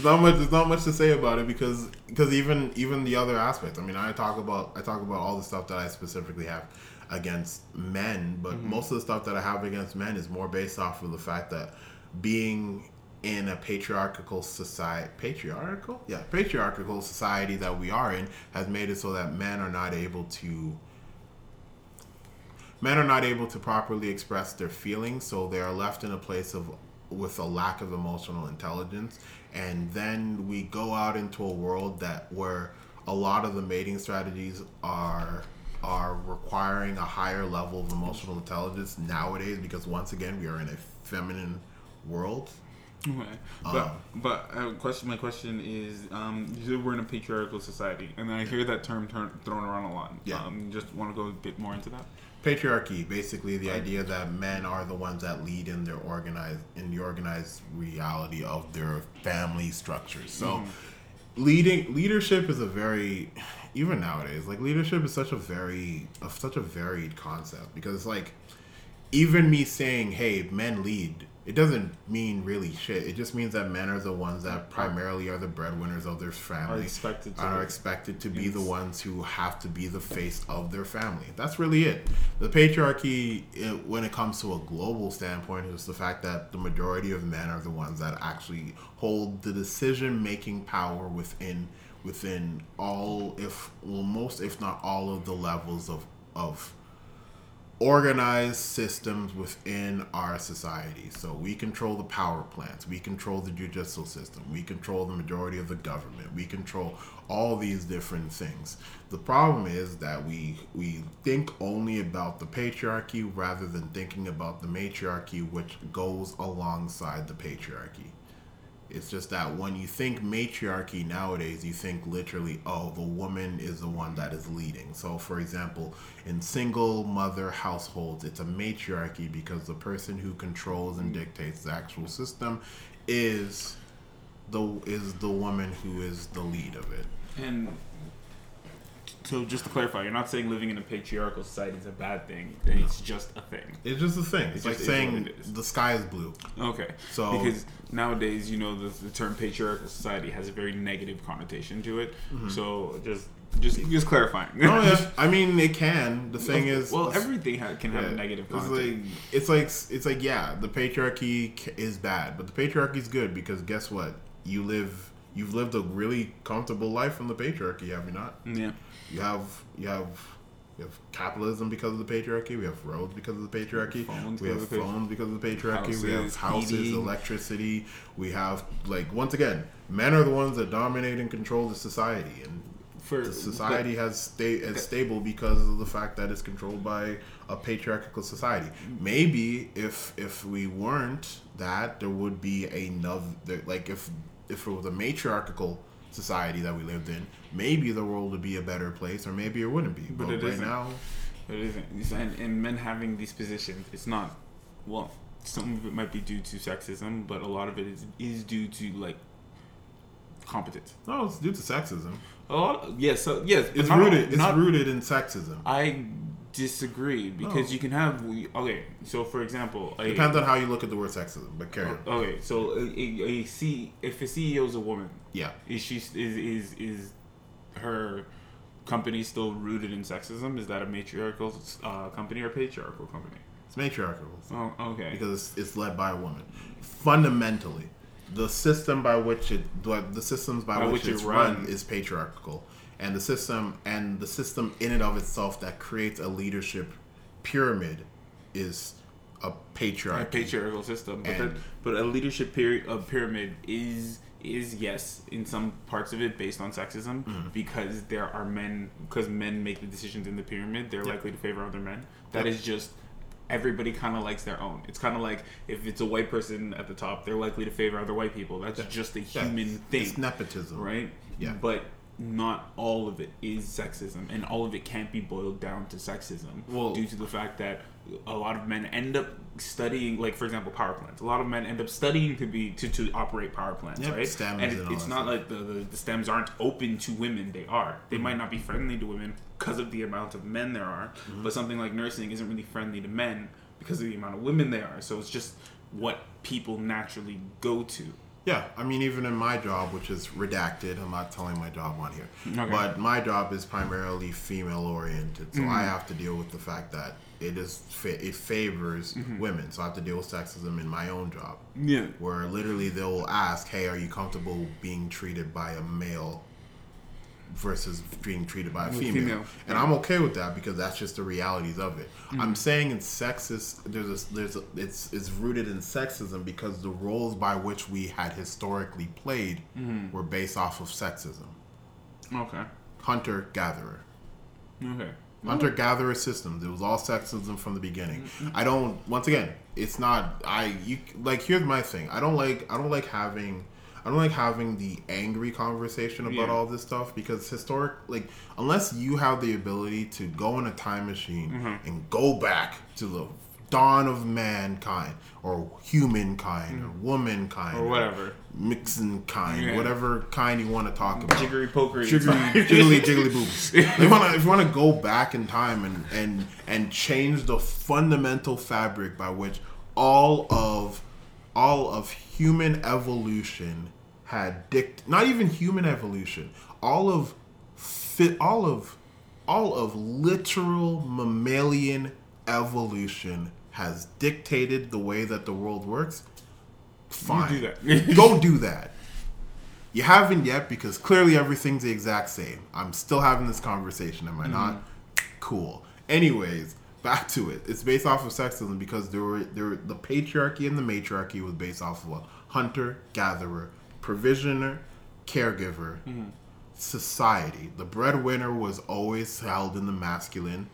there's not much. There's not much to say about it because because even even the other aspects. I mean, I talk about I talk about all the stuff that I specifically have against men, but mm-hmm. most of the stuff that I have against men is more based off of the fact that being in a patriarchal society patriarchal yeah patriarchal society that we are in has made it so that men are not able to men are not able to properly express their feelings so they are left in a place of with a lack of emotional intelligence. And then we go out into a world that where a lot of the mating strategies are are requiring a higher level of emotional intelligence nowadays because once again we are in a feminine world Okay. But Um, but uh, question. My question is, um, you said we're in a patriarchal society, and I hear that term turn, thrown around a lot. Yeah. Um, just want to go a bit more into that. patriarchy basically the idea that men are the ones that lead in their organized in the organized reality of their family structures so leading leadership is a very even nowadays like leadership is such a very of such a varied concept because like even me saying hey men lead it doesn't mean really shit it just means that men are the ones that primarily are the breadwinners of their family expected to. are expected to be the ones who have to be the face of their family. That's really it. The patriarchy, it, when it comes to a global standpoint, is the fact that the majority of men are the ones that actually hold the decision-making power within within all, if well, most, if not all, of the levels of of organized systems within our society. So we control the power plants, we control the judicial system, we control the majority of the government, we control all these different things. The problem is that we we think only about the patriarchy rather than thinking about the matriarchy which goes alongside the patriarchy. It's just that when you think matriarchy nowadays, you think literally, oh, the woman is the one that is leading. So, for example, in single mother households, it's a matriarchy because the person who controls and dictates the actual system is the is the woman who is the lead of it. And so, just to clarify, you're not saying living in a patriarchal society is a bad thing. It's just a thing. It's just a thing. It's It like just is what saying it the sky is blue. Okay. So- because nowadays, you know, the, the term patriarchal society has a very negative connotation to it. So just just just clarifying. Mm-hmm. Oh yeah, I mean it can. The thing is, well, everything ha- can have a Yeah. negative It's connotation. like it's like it's like yeah, the patriarchy is bad, but the patriarchy is good because guess what? You live you've lived a really comfortable life from the patriarchy, have you not? yeah. You have you have we have capitalism because of the patriarchy. We have roads because of the patriarchy. Phones we have phones because of the patriarchy. we have Houses, houses, electricity. We have like once again, men are the ones that dominate and control the society, and For the society has stay as stable because of the fact that it's controlled by a patriarchal society. Maybe if if we weren't that, there would be another like if if it was a matriarchal society that we lived in, maybe the world would be a better place, or maybe it wouldn't be. But, But it right isn't. now, It isn't. It's- And, and men having these positions, it's not. Well, some of it might be due to sexism, but a lot of it is is due to like competence. no, it's due to sexism. A lot. yes. so yes. It's not- rooted. It's not- rooted in sexism. I disagree because No. you can have. we- Okay, so for example, a, Depends on how you look at the word sexism. But carry on. Okay, so a, a, a C, if a CEO is a woman, Yeah. is she is is is her company still rooted in sexism? Is that a matriarchal uh, company or patriarchal company? It's matriarchal. Oh, okay. because it's, it's led by a woman. Fundamentally, the system by which it the systems by, By which, which it's run runs. is patriarchal, and the system and the system in and of itself that creates a leadership pyramid is a a patriarchal system, but, that, but a leadership period of pyramid is is yes in some parts of it based on sexism Mm-hmm. because there are men because men make the decisions in the pyramid they're Yep. likely to favor other men. That Yep. is just everybody kind of likes their own. It's kind of like if it's a white person at the top, they're likely to favor other white people. That's just a Yeah, human thing It's nepotism, right? Yeah. But not all of it is sexism, and all of it can't be boiled down to sexism. Well- due to the fact that a lot of men end up studying, like for example, power plants. A lot of men end up studying to be to, to operate power plants, Yep, right? stems and and it, all it's not stuff. like the, the the stems aren't open to women. They are. They Mm-hmm. might not be friendly to women because of the amount of men there are. Mm-hmm. But something like nursing isn't really friendly to men because of the amount of women there are. So it's just what people naturally go to. Yeah, I mean, even in my job, which is redacted, I'm not telling my job on here, Okay. but my job is primarily female oriented, so Mm-hmm. I have to deal with the fact that it is fa- it favors Mm-hmm. women, so I have to deal with sexism in my own job, Yeah. where literally they will ask, "Hey, are you comfortable being treated by a male?" Versus being treated by a female. female, and I'm okay with that because that's just the realities of it. Mm-hmm. I'm saying it's sexist. There's a, there's a, it's it's rooted in sexism because the roles by which we had historically played Mm-hmm. were based off of sexism. Okay. Hunter gatherer. Okay. Hunter gatherer systems. It was all sexism from the beginning. Mm-hmm. I don't. Once again, it's not. I you like. Here's my thing. I don't like. I don't like having. I don't like having the angry conversation about Yeah. all this stuff because historic. Like unless you have the ability to go in a time machine Mm-hmm. and go back to the dawn of mankind or humankind or womankind Mm. Or whatever. mixing kind, Yeah. whatever kind you want to talk about Jiggery pokery. jiggly, jiggly, jiggly boobs. If want to, if you want to go back in time and and and change the fundamental fabric by which all of all of human evolution had dict, not even human evolution, all of fit, all of all of literal mammalian evolution has dictated the way that the world works. Fine, do that. go do that. You haven't yet because clearly everything's the exact same. I'm still having this conversation, am I mm-hmm. not? Cool. Anyways, back to it. It's based off of sexism because there were there the patriarchy and the matriarchy was based off of a hunter, gatherer, provisioner, caregiver, society. The breadwinner was always held in the masculine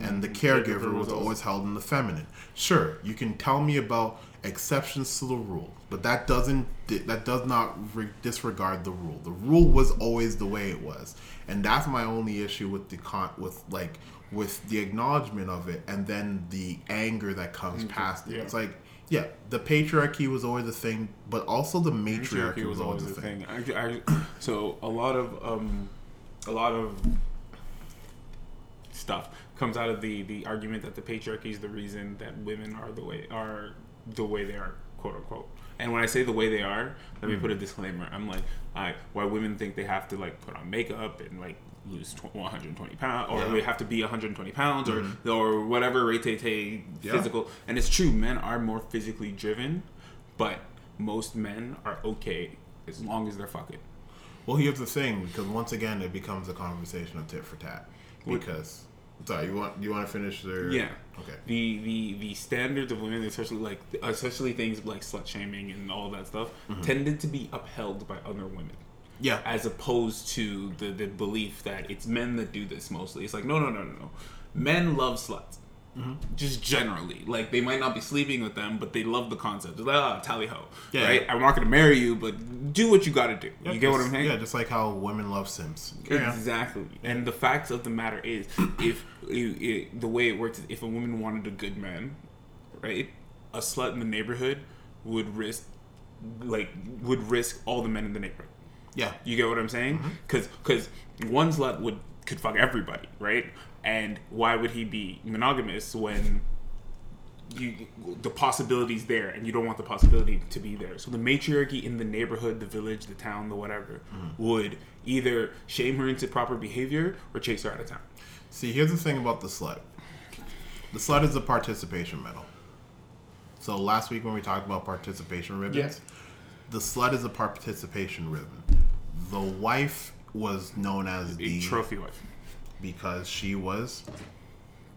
and the caregiver was always held in the feminine. Sure, you can tell me about exceptions to the rule, but that doesn't that does not re- disregard the rule. The rule was always the way it was, and that's my only issue with the con with like with the acknowledgement of it, and then the anger that comes past it. Mm-hmm. yeah. It's like, yeah, the patriarchy was always a thing, but also the matriarchy, Patriarchy was, always a thing. I, I, so a lot of um, a lot of stuff comes out of the the argument that the patriarchy is the reason that women are the way are the way they are, quote unquote. And when I say the way they are, let me put a disclaimer. I'm like, I why women think they have to like put on makeup and like lose 120 pounds, or Yeah. they have to be 120 pounds, or mm-hmm. or whatever rate Yeah. physical. And it's true, men are more physically driven, but most men are okay as long as they're fucking. Well, here's the thing, because once again, it becomes a conversation of tit for tat. What- Because, sorry, you want you want to finish there Yeah. Okay. The the the standards of women, especially like especially things like slut shaming and all that stuff, mm-hmm. tended to be upheld by other women. Yeah. As opposed to the, the belief that it's men that do this mostly. It's like no no no no no. Men love sluts. Just generally, like they might not be sleeping with them, but they love the concept. They're like, ah, tally ho, Yeah. right? I'm not gonna marry you, but do what you gotta do. you get what I'm saying? Yeah, just like how women love simps. Exactly. And the facts of the matter is, if it, it, the way it works is, if a woman wanted a good man, right, a slut in the neighborhood would risk, like, would risk all the men in the neighborhood. Yeah. You get what I'm saying? Mm-hmm. Because because one slut would could fuck everybody, right? And why would he be monogamous when you the possibilities there and you don't want the possibility to be there? So the matriarchy in the neighborhood, the village, the town, the whatever, mm-hmm. would either shame her into proper behavior or chase her out of town. See, here's the thing about the slut. The slut is a participation medal. So last week when we talked about participation ribbons, Yes. the slut is a participation ribbon. The wife was known as A the trophy wife. because she was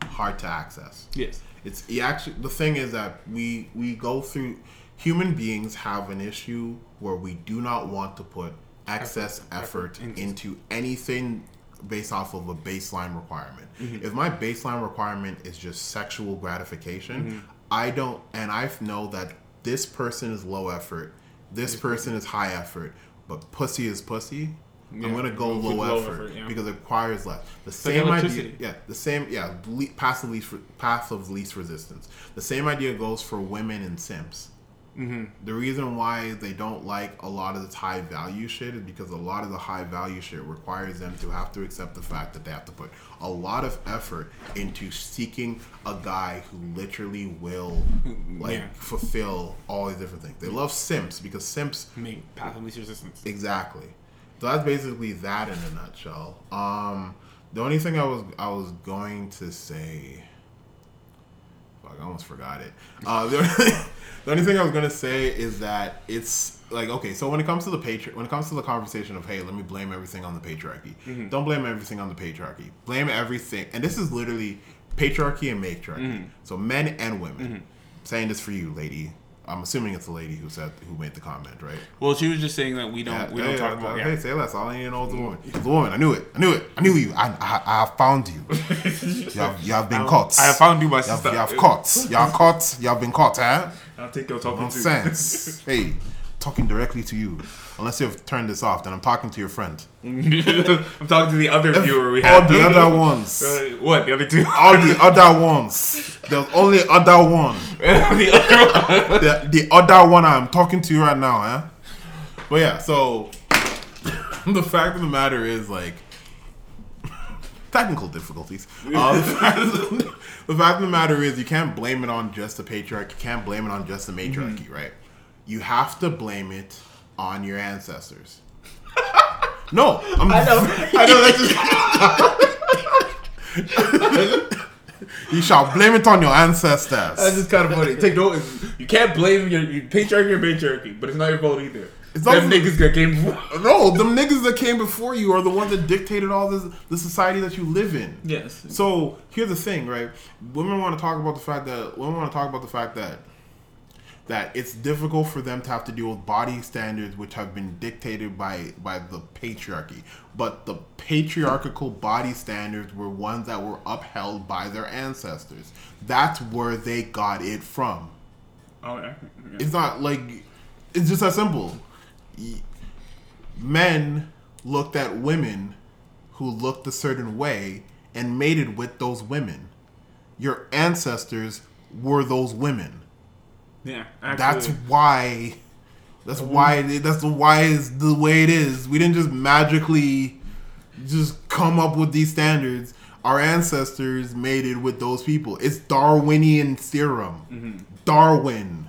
hard to access. Yes. It's actually the thing is that we we go through human beings have an issue where we do not want to put excess effort, effort into- into anything based off of a baseline requirement. Mm-hmm. If my baseline requirement is just sexual gratification, Mm-hmm. I don't and I know that this person is low effort, this person is high effort, but pussy is pussy. Yeah, I'm gonna go low, low effort, effort, yeah. because it requires less. The same idea, yeah, the same, yeah, le- path of least path of least resistance. The same idea goes for women and simps. Mm-hmm. The reason why they don't like a lot of this high value shit is because a lot of the high value shit requires them to have to accept the fact that they have to put a lot of effort into seeking a guy who literally will like Yeah. fulfill all these different things. They love simps because simps Make path of least resistance. Exactly. So that's basically that in a nutshell. Um, the only thing I was I was going to say, fuck, I almost forgot it. Uh, the, only, the only thing I was gonna say is that it's like okay. So when it comes to the patri- when it comes to the conversation of hey, let me blame everything on the patriarchy. Mm-hmm. Don't blame everything on the patriarchy. Blame everything, and this is literally patriarchy and matriarchy. Mm-hmm. So men and women. Mm-hmm. Saying this for you, lady. I'm assuming it's the lady who said who made the comment, right? Well, she was just saying that we don't Yeah, we yeah, don't yeah, talk about Okay, yeah. say less. All I need to know is the woman. The woman. I knew it. I knew it. I knew you. I, I, I have found you. You have, you have been caught. I have found you, my You have, sister. you have caught. You have caught. You have been caught, eh? I'll take your talking. Nonsense. hey, talking directly to you. Unless you've turned this off, then I'm talking to your friend. I'm talking to the other viewer we have. All the other ones. Uh, what the other two? All the other ones. There's only other one. the other one. the, the other one I'm talking to you right now, huh? But yeah, so the fact of the matter is like technical difficulties. Uh, the, fact of the, the fact of the matter is you can't blame it on just the patriarchy. You can't blame it on just the matriarchy, right? You have to blame it on your ancestors. No, I'm, I know. I know that just. you shall blame it on your ancestors. That's just kind of funny. Take note. You can't blame your, your patriarchy or matriarchy, but it's not your fault either. It's Them not- niggas that came before. No, them niggas that came before you are the ones that dictated all this the society that you live in. Yes. So here's the thing, right? Women want to talk about the fact that women want to talk about the fact that that it's difficult for them to have to deal with body standards which have been dictated by by the patriarchy. But the patriarchal body standards were ones that were upheld by their ancestors. That's where they got it from. Oh, yeah. It's not like it's just that simple. Men looked at women who looked a certain way and mated with those women. Your ancestors were those women. Yeah. That's why. That's why. Mm-hmm. That's why is the way it is. We didn't just magically just come up with these standards. Our ancestors made it with those people. It's Darwinian theorem. Mm-hmm. Darwin.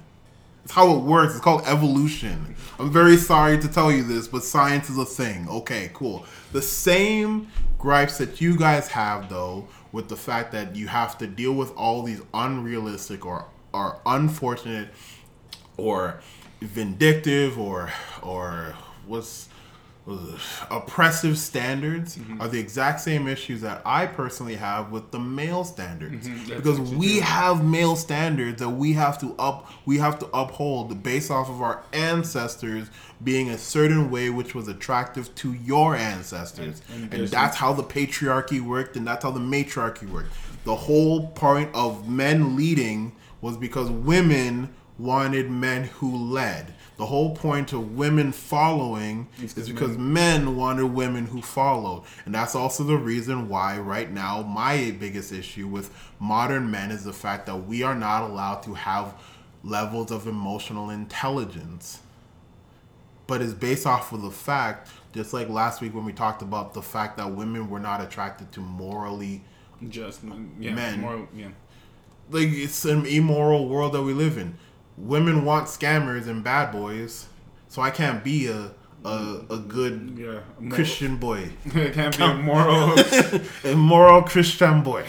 It's how it works. It's called evolution. I'm very sorry to tell you this, but science is a thing. Okay, cool. The same gripes that you guys have, though, with the fact that you have to deal with all these unrealistic or or unfortunate or vindictive or or what's oppressive standards Mm-hmm. are the exact same issues that I personally have with the male standards Mm-hmm. Because we do. have male standards that we have to up we have to uphold based off of our ancestors being a certain way which was attractive to your ancestors And- and and, that's how the patriarchy worked and that's how the matriarchy worked the whole point of men leading was because women wanted men who led the whole point of women following is because men wanted women who followed. And that's also the reason why, right now, my biggest issue with modern men is the fact that we are not allowed to have levels of emotional intelligence. But it's based off of the fact, just like last week when we talked about the fact that women were not attracted to morally just yeah, Men. More, yeah. Like it's an immoral world that we live in. Women want scammers and bad boys, so I can't be a a, a good Yeah. More- Christian boy, it can't be a moral. a moral Christian boy.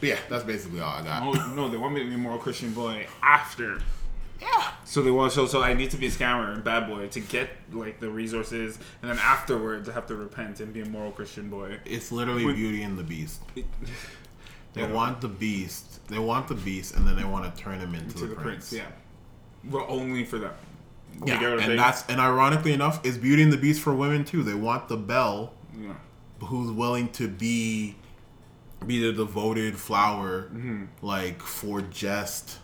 But yeah, that's basically all I got. Oh no, they want me to be a moral Christian boy after. Yeah. So they want so so I need to be a scammer and bad boy to get like the resources, and then afterwards I have to repent and be a moral Christian boy. It's literally. Beauty and the Beast. It- They Yeah. want the beast. They want the beast, and then they want to turn him into to the, the prince, prince. yeah. Well, only for them. Yeah, get what I'm and that's and ironically enough, it's Beauty and the Beast for women too. They want the belle yeah. who's willing to be be the devoted flower, Mm-hmm. like for just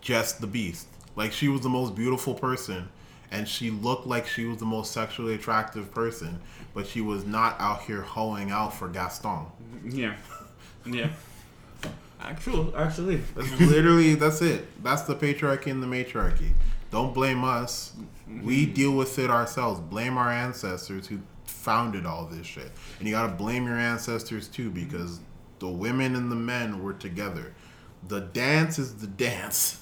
just the beast. Like she was the most beautiful person, and she looked like she was the most sexually attractive person, but she was not out here hoeing out for Gaston. Yeah. Yeah. Actual, actually, That's literally that's it. That's the patriarchy and the matriarchy. Don't blame us. We mm-hmm. deal with it ourselves. Blame our ancestors who founded all this shit. And you gotta blame your ancestors too because the women and the men were together. The dance is the dance.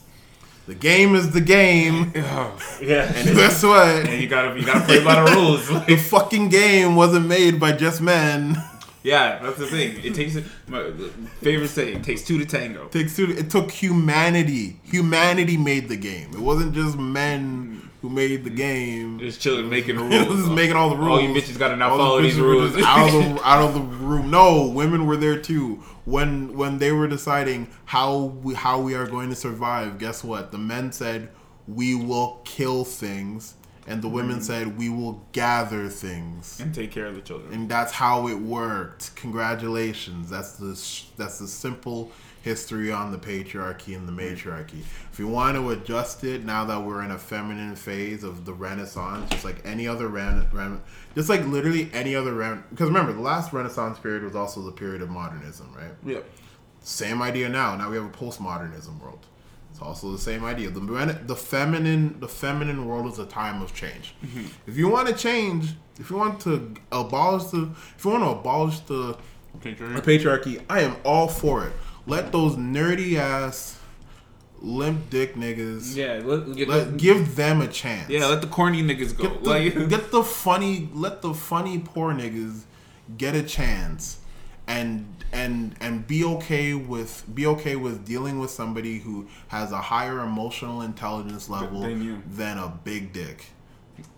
The game is the game. yeah. And guess what? and you gotta, you gotta play by the rules. Like, The fucking game wasn't made by just men. Yeah, that's the thing. It takes my favorite saying: takes two to tango. takes two. It took humanity. Humanity made the game. It wasn't just men hmm. who made the game. Just chilling, making the rules. was making all the rules. All you bitches gotta now All the follow these rules. just out of the out of the room. No, women were there too. When when they were deciding how we, how we are going to survive, guess what? The men said we will kill things, and the women said we will gather things. and take care of the children. And that's how it worked. Congratulations. That's the sh- that's the simple history on the patriarchy and the matriarchy. If you want to adjust it now that we're in a feminine phase of the Renaissance, just like any other ren, ren just like literally any other ren. Because remember, the last Renaissance period was also the period of modernism, right? Yeah. Same idea now. Now we have a postmodernism world. It's also the same idea. The the feminine the feminine world is a time of change. Mm-hmm. If you want to change, if you want to abolish the if you want to abolish the, the patriarchy, I am all for it. Let those nerdy ass limp dick niggas Yeah. Let, get let, give them a chance. yeah. Let the corny niggas go. Get the, like, get the funny let the funny poor niggas get a chance and and and be okay with be okay with dealing with somebody who has a higher emotional intelligence level Than a big dick.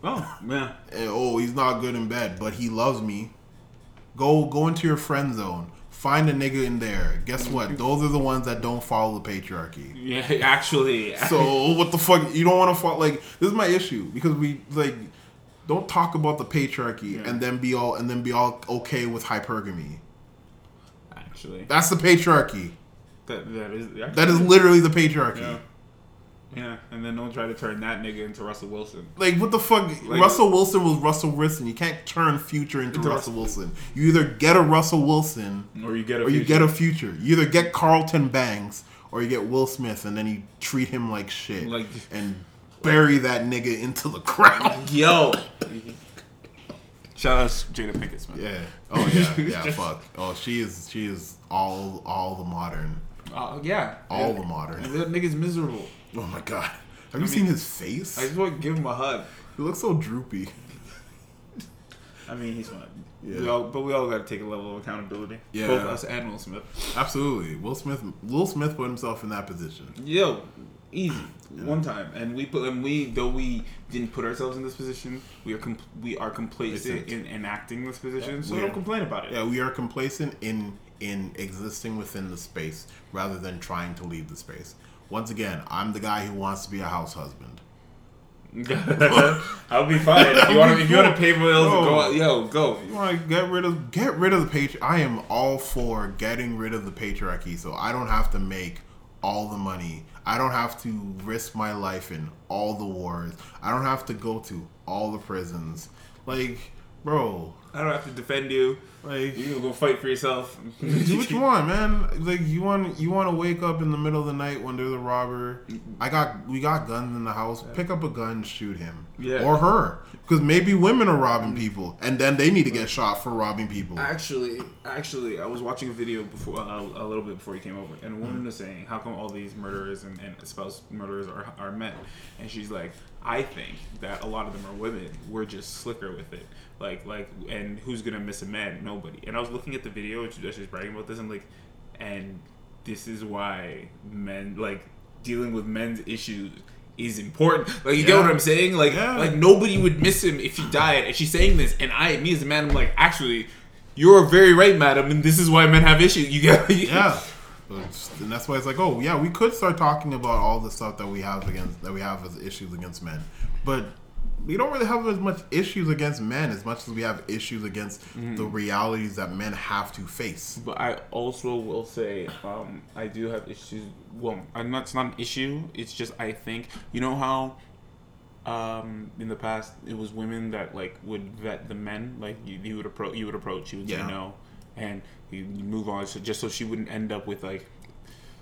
oh yeah. And, oh, he's not good in bed, but he loves me. Go go into your friend zone. Find a nigga in there. Guess what? Those are the ones that don't follow the patriarchy. Yeah. Actually. So what the fuck? You don't want to fall like this is my issue because we like don't talk about the patriarchy Yeah. and then be all and then be all okay with hypergamy. Actually. That's the patriarchy. That that is That is literally the patriarchy. Yeah. Yeah, and then don't try to turn that nigga into Russell Wilson. Like what the fuck? Like- Russell Wilson was Russell Wilson. You can't turn future into, Into Russell Russell- Wilson. You either get a Russell Wilson Or you get a or you future. get a future. You either get Carlton Banks or you get Will Smith, and then you treat him like shit Like- and bury that nigga into the ground. Yo. Shout out to Jada Pinkett Smith. Yeah. Oh yeah. Yeah. fuck. Oh, she is. She is all. All the modern. Uh, yeah. All And- the modern. That nigga's miserable. Oh my god. Have you seen his face? I just want to give him a hug. he looks so droopy. I mean, he's fine. Yeah. We all, but we all got to take a level of accountability. Yeah. Both us and Will Smith. Absolutely. Will Smith. Will Smith put himself in that position. Yo, easy. One time, and we put, and we though we didn't put ourselves in this position, we are com- we are complacent in enacting this position. So We don't complain about it. Yeah, we are complacent in in existing within the space rather than trying to leave the space. Once again, I'm the guy who wants to be a house husband. I'll be fine. If you want to, if you want to pay bills, No. go. Yo, go. You want to get rid of get rid of the patri I am all for getting rid of the patriarchy, so I don't have to make all the money. I don't have to risk my life in all the wars. I don't have to go to all the prisons. Like, bro, I don't have to defend you. like You can go fight for yourself. do what you want, man. Like you want you want to wake up in the middle of the night when there's a robber. I got we got guns in the house. Pick up a gun, shoot him, Yeah. or her, because maybe women are robbing people, and then they need to get shot for robbing people. Actually, actually, I was watching a video before uh, a little bit before you came over, and a woman was saying, "How come all these murderers and, and spouse murderers are, are men?" And she's like, "I think that a lot of them are women. We're just slicker with it. Like, like, and who's gonna miss a man? Nobody." And I was looking at the video, and she, she's bragging about this. I'm like, and this is why men like dealing with men's issues is important. Like you get what I'm saying? Like Yeah. like nobody would miss him if he died. And she's saying this, and I, me as a man, I'm like, actually, you're very right, madam, and this is why men have issues. You get Yeah. And that's why it's like, oh yeah, we could start talking about all the stuff that we have against that we have as issues against men, but we don't really have as much issues against men as much as we have issues against the realities that men have to face. But I also will say, um, I do have issues. Well, I'm not. It's not an issue. It's just I think you know how, um, in the past it was women that like would vet the men. Like you, you would approach, you would approach, you would Yeah. say no, and you, you move on. So just so she wouldn't end up with like,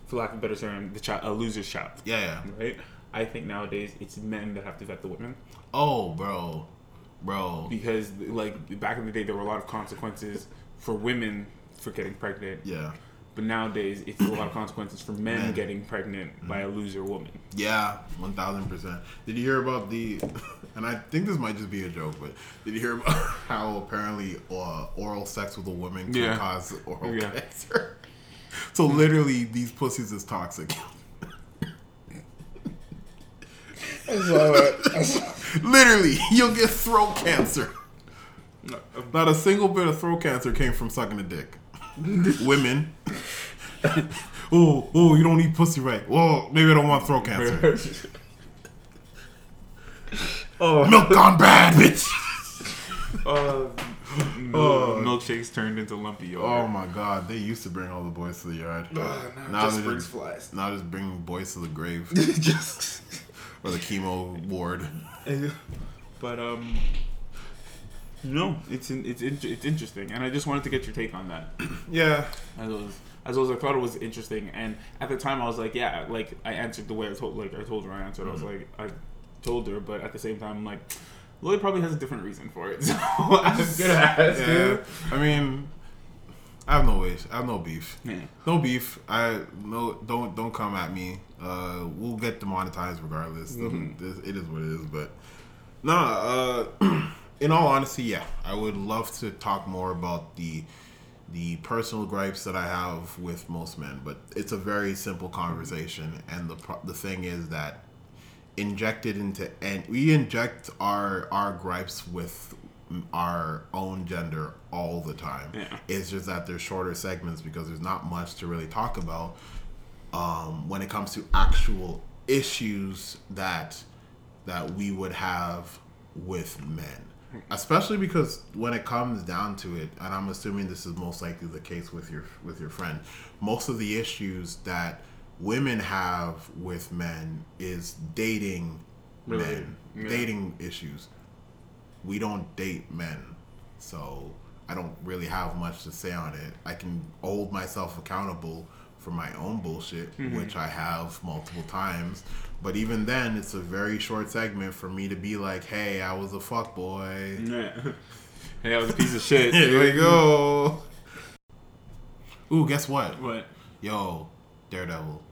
for lack of a better term, the child, a loser's child. Yeah, yeah. Right. I think nowadays it's men that have to vet the women Oh, bro, bro. because like back in the day there were a lot of consequences for women for getting pregnant. Yeah, But nowadays, it's a lot of consequences for men Men. getting pregnant by a loser woman. yeah, one thousand percent. Did you hear about the? And I think this might just be a joke, but did you hear about how apparently uh, oral sex with a woman can Yeah. cause oral Yeah. cancer? So literally, these pussies is toxic. Literally, you'll get throat cancer. Not a single bit of throat cancer came from sucking a dick. Women. oh, oh, you don't eat pussy right. Well, maybe I don't want throat cancer. oh, Milk gone bad, bitch. uh, Oh. milkshakes turned into lumpy yogurt. Oh my god, they used to bring all the boys to the yard. now now just they brings just, flies. now just bring boys to the grave just. Or the chemo ward. But um, no, it's in, it's in, it's interesting, and I just wanted to get your take on that. Yeah, As well as, as well as I thought it was interesting, and at the time I was like, yeah, like I answered the way I told, like I told her I answered. I was like, I told her, but at the same time, I'm like, Lloyd probably has a different reason for it, so I'm gonna ask yeah. you. I mean, I have no wish. I have no beef. Yeah. No beef. I no. Don't don't come at me. Uh, we'll get demonetized regardless. This- It is what it is. But nah. Uh, in all honesty, yeah, I would love to talk more about the the personal gripes that I have with most men. But it's a very simple conversation, and the pro- the thing is that injected into and we inject our our gripes with our own gender all the time. Yeah. It's just that there's shorter segments because there's not much to really talk about um, when it comes to actual issues that that we would have with men. Especially because when it comes down to it, and I'm assuming this is most likely the case with your with your friend, most of the issues that women have with men is dating Really? men, Yeah. dating issues. We don't date men, so I don't really have much to say on it. I can hold myself accountable for my own bullshit, Mm-hmm. which I have multiple times. But even then, it's a very short segment for me to be like, "Hey, I was a fuck boy." Yeah. Hey, I was a piece of shit. Here we go. Ooh, guess what? What? Yo, Daredevil.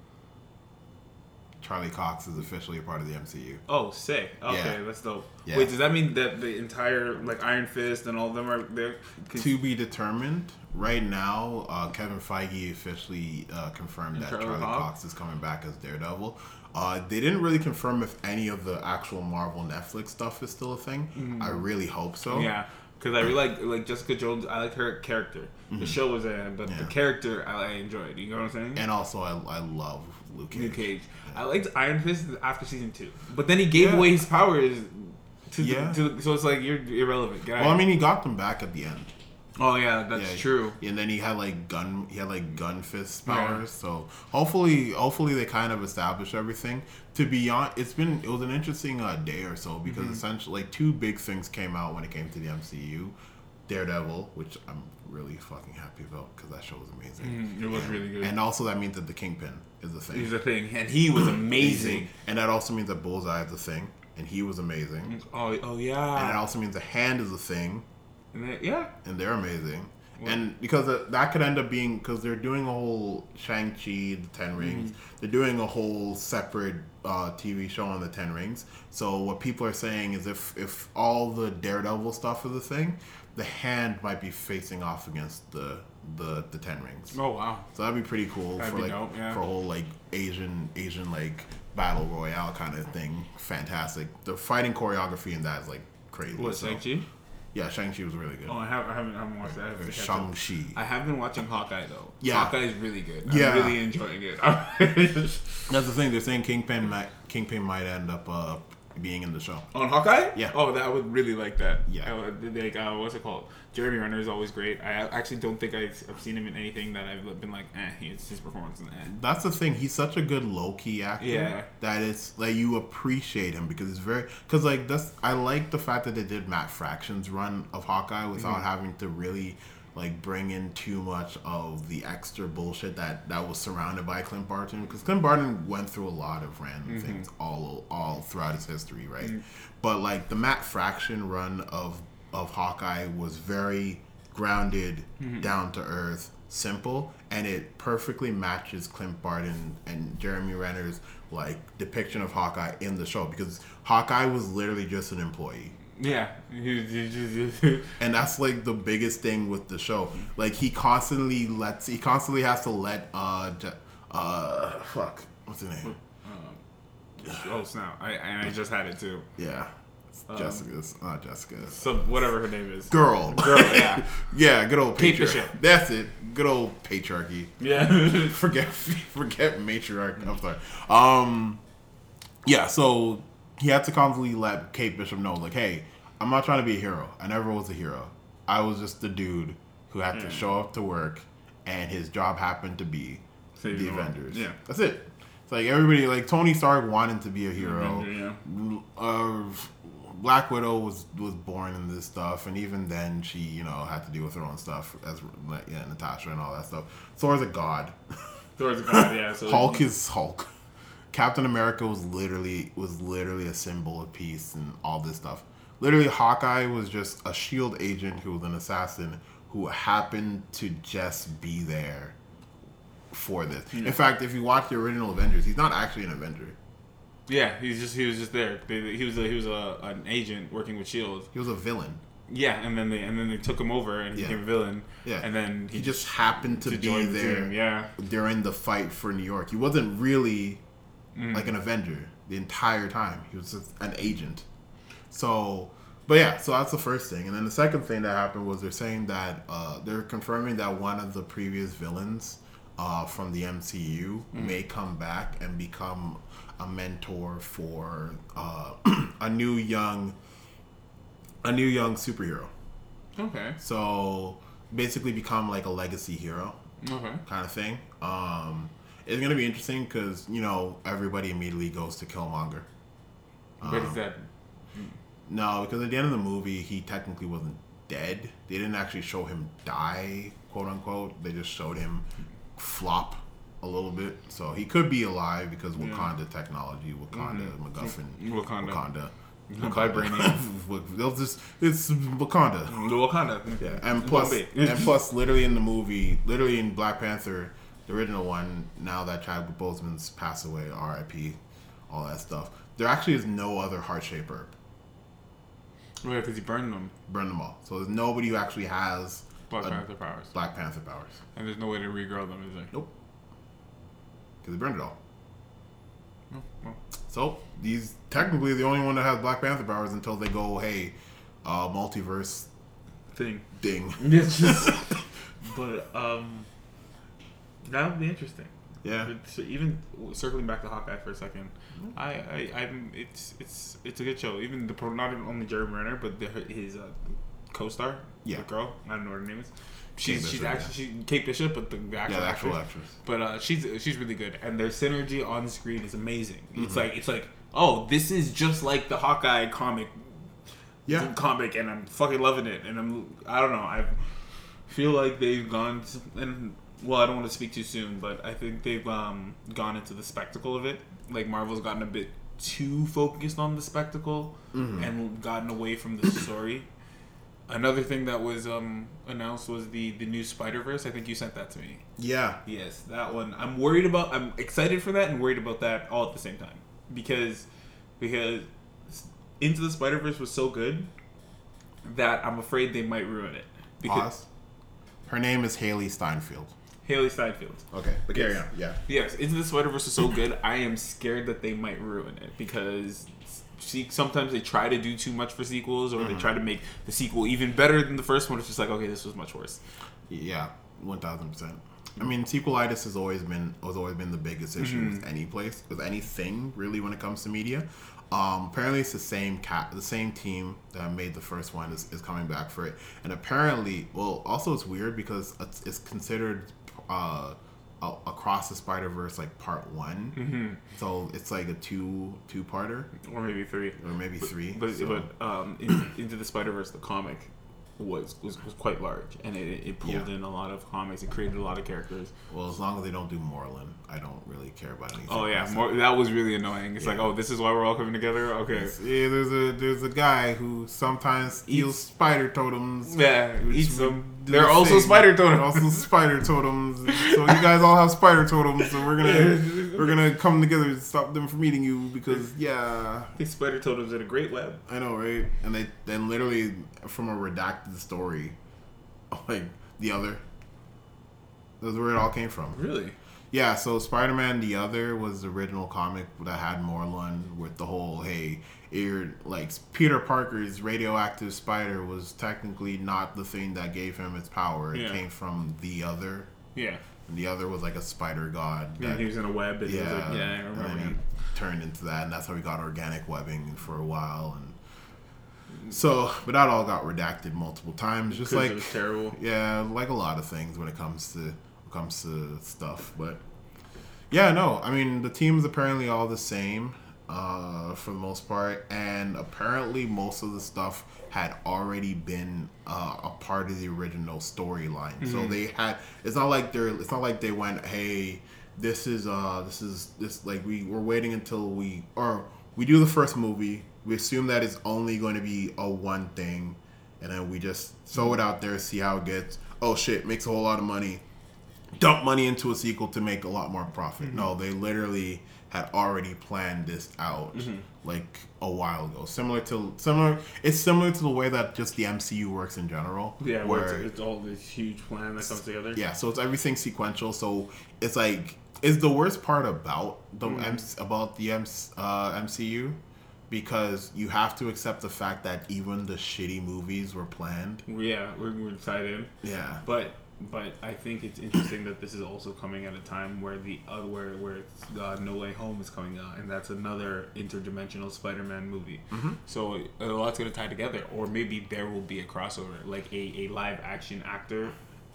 Charlie Cox is officially a part of the MCU. Oh, sick. Okay, Yeah. that's dope. Yeah. Wait, does that mean that the entire like Iron Fist and all of them are there? To be determined. Right now, uh, Kevin Feige officially uh, confirmed that Charlie Charlie Cox? Cox is coming back as Daredevil. Uh, they didn't really confirm if any of the actual Marvel Netflix stuff is still a thing. I really hope so. Mm-hmm. Yeah, because I really like like Jessica Jones. I like her character. The show was there, but the Mm-hmm. Character I, I enjoyed. You know what I'm saying? And also, I, I love Luke Cage. Luke Cage. I liked Iron Fist after season two, but then he gave Yeah. away his powers. To, Yeah. the, to so it's like you're irrelevant. Get Well, I mean, he got them back at the end. oh yeah, that's Yeah, true. And then he had like gun, he had like gun fist Yeah. powers. So hopefully, hopefully they kind of establish everything. To be on, it's been it was an interesting uh, day or so because Mm-hmm. essentially like two big things came out when it came to the MCU. Daredevil, which I'm really fucking happy about because that show was amazing. Mm, it was really good. And also that means that the Kingpin is a thing. He's a thing, and he was amazing. And that also means that Bullseye is a thing, and he was amazing. oh, oh yeah. And it also means the Hand is a thing, And then- yeah. and they're amazing. and because that could end up being because they're doing a whole Shang Chi, the Ten Rings. They're doing a whole separate uh, TV show on the Ten Rings. So what people are saying is if if all the Daredevil stuff is a thing, the Hand might be facing off against the the the ten rings. Oh wow. So that'd be pretty cool That'd for like dope, yeah. for a whole like Asian Asian like battle royale kind of thing. Fantastic. The fighting choreography in that is like crazy. What so- Shang Chi? Yeah, Shang Chi was really good. Oh, I have I haven't I haven't watched that. I haven't catch Shang. Chi. I have been watching Hawkeye though. Yeah. Hawkeye is really good. Yeah. I'm really enjoying it. That's the thing. They're saying Kingpin might Kingpin might end up uh, being in the show. On Hawkeye? Yeah. Oh, that I would really like that. Yeah. I like uh, what's it called? Jeremy Renner is always great. I actually don't think I've, I've seen him in anything that I've been like, eh, his, his performance is eh. That's the thing. He's such a good low key actor. Yeah. That it's like you appreciate him because it's very because like that's I like the fact that they did Matt Fraction's run of Hawkeye without Mm-hmm. having to really like bring in too much of the extra bullshit that that was surrounded by Clint Barton because Clint Barton went through a lot of random Mm-hmm. things all all throughout his history, right? Mm. But like the Matt Fraction run of of Hawkeye was very grounded, Mm-hmm. down to earth, simple, and it perfectly matches Clint Barton and Jeremy Renner's like depiction of Hawkeye in the show because Hawkeye was literally just an employee. Yeah. And that's like the biggest thing with the show. Like he constantly lets he constantly has to let uh uh fuck what's his name? oh snap! I and I just had it too. Yeah. Um, Jessica's not Jessica's. So whatever her name is. Girl. Girl, yeah. yeah, good old patriarchy. That's it. Good old patriarchy. Yeah. forget forget matriarch. I'm sorry. Um, yeah. So he had to constantly let Kate Bishop know, like, hey, I'm not trying to be a hero. I never was a hero. I was just the dude who had to show up to work, and his job happened to be Save the. Avengers. Yeah. that's it. It's like everybody, like Tony Stark wanted to be a hero. Avenger, Uh, Black Widow was was born in this stuff, and even then, she you know had to deal with her own stuff as yeah, Natasha and all that stuff. Thor's a god. Towards God, yeah. So Hulk is Hulk. Captain America was literally was literally a symbol of peace and all this stuff. Literally, Hawkeye was just a Shield agent who was an assassin who happened to just be there for this. In fact, if you watch the original Avengers, he's not actually an Avenger. Yeah, he's just he was just there. He was a, he was a, an agent working with Shield. He was a villain. Yeah, and then they and then they took him over and he Yeah. became a villain. Yeah, and then he just happened to, to be the there. team, yeah. during the fight for New York. He wasn't really Mm. like an Avenger the entire time. He was just an agent. So, but yeah, so that's the first thing. And then the second thing that happened was they're saying that uh, they're confirming that one of the previous villains uh, from the MCU Mm. may come back and become a mentor for uh, a new young, a new young superhero. okay, So basically, become like a legacy hero okay, kind of thing. Um, it's gonna be interesting because you know everybody immediately goes to Killmonger. what is um, that? No, because at the end of the movie, he technically wasn't dead. They didn't actually show him die, quote unquote. They just showed him flop a little bit. So he could be alive because Wakanda technology, Wakanda, mm-hmm. MacGuffin, Wakanda. Wakanda. Vibranium. They'll just it's Wakanda. The Wakanda. Yeah, and and plus, literally in the movie, literally in Black Panther, the original one, now that Chadwick Boseman's passed away, R.I.P., all that stuff. There actually is no other heart herb. Yeah, because he burned them. Burn them all. So there's nobody who actually has Black Panther powers, Black Panther powers. and there's no way to regrow them, is there? Nope. Because they burned it all. No. Well, So these technically the only one that has Black Panther powers until they go, hey, uh, multiverse thing. ding. But um, that would be interesting. Yeah. So even circling back to Hawkeye for a second, I, I I'm it's it's it's a good show. Even the pro, not even only Jeremy Renner, but the, his uh, co-star, Yeah. the girl, I don't know what her name is. She's Kate she's Bishop, actually she, Kate Bishop, but the, the actual Yeah, the actual actress. actress. But uh, she's she's really good, and their synergy on screen is amazing. Mm-hmm. It's like it's like oh, this is just like the Hawkeye comic Yeah. comic, and I'm fucking loving it. And I'm I don't know I feel like they've gone to, and well I don't want to speak too soon, but I think they've um, gone into the spectacle of it. Like Marvel's gotten a bit too focused on the spectacle and gotten away from the story. Another thing that was um, announced was the the new Spider Verse. I think you sent that to me. Yeah. Yes, that one. I'm worried about. I'm excited for that and worried about that all at the same time because because Into the Spider Verse was so good that I'm afraid they might ruin it. Because Pause. Her name is Hailee Steinfeld. Hailee Steinfeld. Okay, but carry on. Yeah. Yes, Into the Spider Verse is so good. I am scared that they might ruin it because see, sometimes they try to do too much for sequels, or Mm-hmm. they try to make the sequel even better than the first one. It's just like, okay, this was much worse. Yeah, one thousand percent. I mean, sequelitis has always been has always been the biggest issue with any place with anything really when it comes to media. Um, apparently, it's the same cat, the same team that made the first one is, is coming back for it, and apparently, well, also it's weird because it's, it's considered uh, across the Spider Verse like part one, mm-hmm. so it's like a two two parter Or maybe three. or maybe three. But so- but um, in, Into the Spider Verse, the comic was, was was quite large, and it, it pulled Yeah. in a lot of comics. It created a lot of characters. well, as long as they don't do Morlun, I don't really care about anything. Oh yeah, more, that was really annoying. It's like, oh, this is why we're all coming together. Okay. Yeah, there's a there's a guy who sometimes steals Eats- spider totems. Yeah, eats them. They're the also same. spider totems. Also spider totems. So you guys all have spider totems. So we're gonna we're gonna come together to stop them from eating you because yeah, These spider totems are a great web. I know right. And they then literally from a redacted story, like the other. That's where it all came from. Really? Yeah, so Spider Man the Other was the original comic that had Morlun with the whole hey, like Peter Parker's radioactive spider was technically not the thing that gave him its power. It Yeah. came from the other. Yeah. And the other was like a spider god. Yeah, he was in a web. And yeah, like, yeah, I and remember. then he turned into that, and that's how we got organic webbing for a while. And so, but that all got redacted multiple times, just like it was terrible. yeah, like a lot of things when it comes to when it comes to stuff. But yeah, no, I mean the team's apparently all the same uh, for the most part, and apparently most of the stuff had already been uh, a part of the original storyline. So they had. It's not like they're. It's not like they went, hey. This is uh this is this like we we're waiting until we or we do the first movie. We assume that it's only going to be a one thing, and then we just throw it out there, see how it gets. Oh shit, makes a whole lot of money. Dump money into a sequel to make a lot more profit. No, they literally had already planned this out like a while ago. Similar to similar, it's similar to the way that just the MCU works in general. Yeah, where where it's, it's all this huge plan that comes together. yeah, so it's everything sequential. So it's like it's the worst part about the Mm-hmm. M- about the M- uh, MCU because you have to accept the fact that even the shitty movies were planned. Yeah, we're, we're excited. Yeah. But but I think it's interesting that this is also coming at a time where the uh, where where it's, uh, No Way Home is coming out, and that's another interdimensional Spider-Man movie. Mm-hmm. So a lot's gonna tie together, or maybe there will be a crossover, like a, a live action actor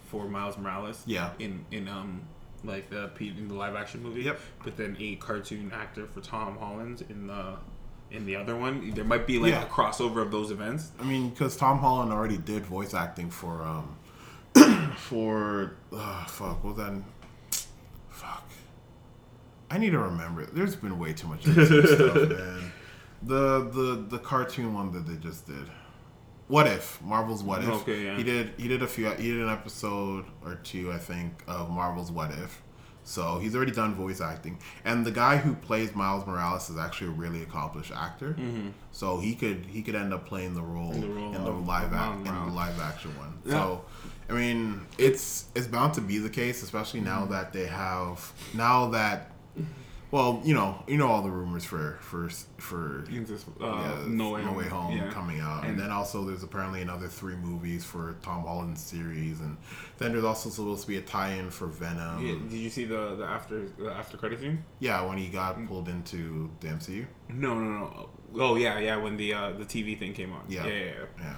for Miles Morales. Yeah. In in um like the in the live action movie. Yep. But then a cartoon actor for Tom Holland in the in the other one. There might be like Yeah. a crossover of those events. I mean, because Tom Holland already did voice acting for um for uh, fuck Well then. Fuck. I need to remember. There's been way too much stuff, man. The the the cartoon one that they just did. What if Marvel's What If? Okay, yeah. He did he did a few he did an episode or two I think of Marvel's What If. So he's already done voice acting, and the guy who plays Miles Morales is actually a really accomplished actor. So he could he could end up playing the role in the the, role of- live act, in the live action one. Yeah. So I mean, it's it's bound to be the case, especially now Mm-hmm. that they have now that well, you know, you know all the rumors for for for Into, uh, yeah, no way, No Way Home yeah. coming out, and, And- then also there's apparently another three movies for Tom Holland's series, and then there's also supposed to be a tie-in for Venom. Yeah, did you see the the after the after credit scene? Yeah, when he got pulled into the MCU. No, no, no. Oh yeah, yeah. When the uh, the TV thing came on. Yeah. yeah, yeah. yeah.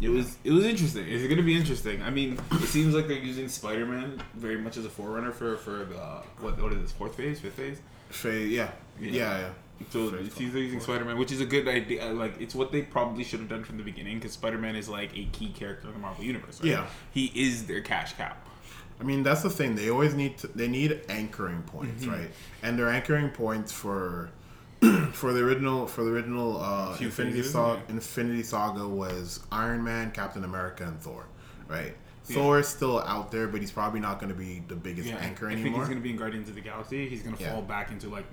It was it was interesting. It's gonna be interesting. I mean, it seems like they're using Spider Man very much as a forerunner for for the what what is this fourth phase, fifth phase? Faye, yeah. Yeah. Yeah, yeah. So Phase it seems they're using Spider Man, which is a good idea. Like it's what they probably should have done from the beginning because Spider Man is like a key character in the Marvel universe. Right? Yeah. he is their cash cow. I mean, that's the thing. They always need to. They need anchoring points, Mm-hmm. right? And their anchoring points for for the original for the original uh, Infinity Saga. yeah. Infinity Saga was Iron Man, Captain America, and Thor, right? Thor is still out there, but he's probably not going to be the biggest Yeah, anchor I think anymore. he's gonna be in Guardians of the Galaxy. He's gonna Yeah. fall back into like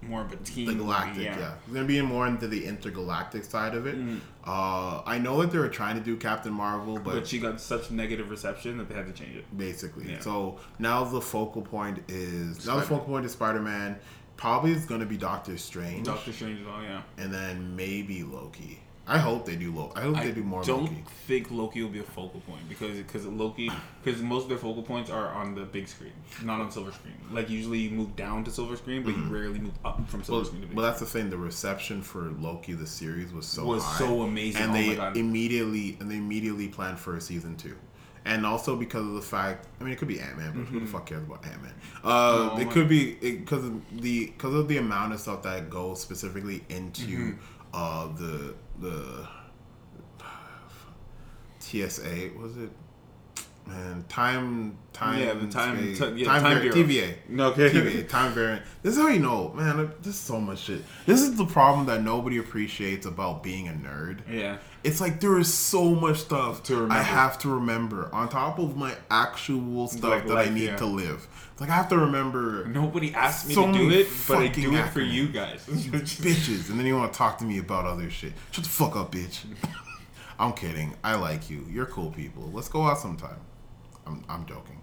more of a team. the galactic, yeah. It's gonna be more into the intergalactic side of it. Mm. Uh, I know that they were trying to do Captain Marvel, but, But she got such negative reception that they had to change it. basically, Yeah. so now the focal point is now the focal point is Spider Man. Probably is gonna be Doctor Strange, Doctor Strange as well, yeah. and then maybe Loki. I hope they do Loki. I hope I they do more Loki. don't Loki. think Loki will be a focal point because because Loki because most of their focal points are on the big screen, not on silver screen. Like usually you move down to silver screen, but you mm-hmm. rarely move up from silver Well, screen to big well, that's the thing. The reception for Loki, the series, was so Was high, so amazing. and Oh they immediately and they immediately planned for a season two, and also because of the fact, I mean, it could be Ant Man, but who the fuck cares about Ant Man? Uh, Mm-hmm. No, it could be because of the because of the amount of stuff that goes specifically into Mm-hmm. uh, the the TSA was it. Man, time, time, Yeah, the time- space- t- yeah, time, time var- TVA. Okay. TVA, time variant. This is how you know, man. There's so much shit. This is the problem that nobody appreciates about being a nerd. Yeah. It's like there is so much stuff To remember. I have to remember on top of my actual stuff Like that life, I need yeah. to live. It's like I have to remember Nobody asked me So to do it, but I do it for acronyms. you guys. bitches, and then you want to talk to me about other shit. Shut the fuck up, bitch. I'm kidding. I like you. You're cool people. Let's go out sometime. I'm, I'm joking.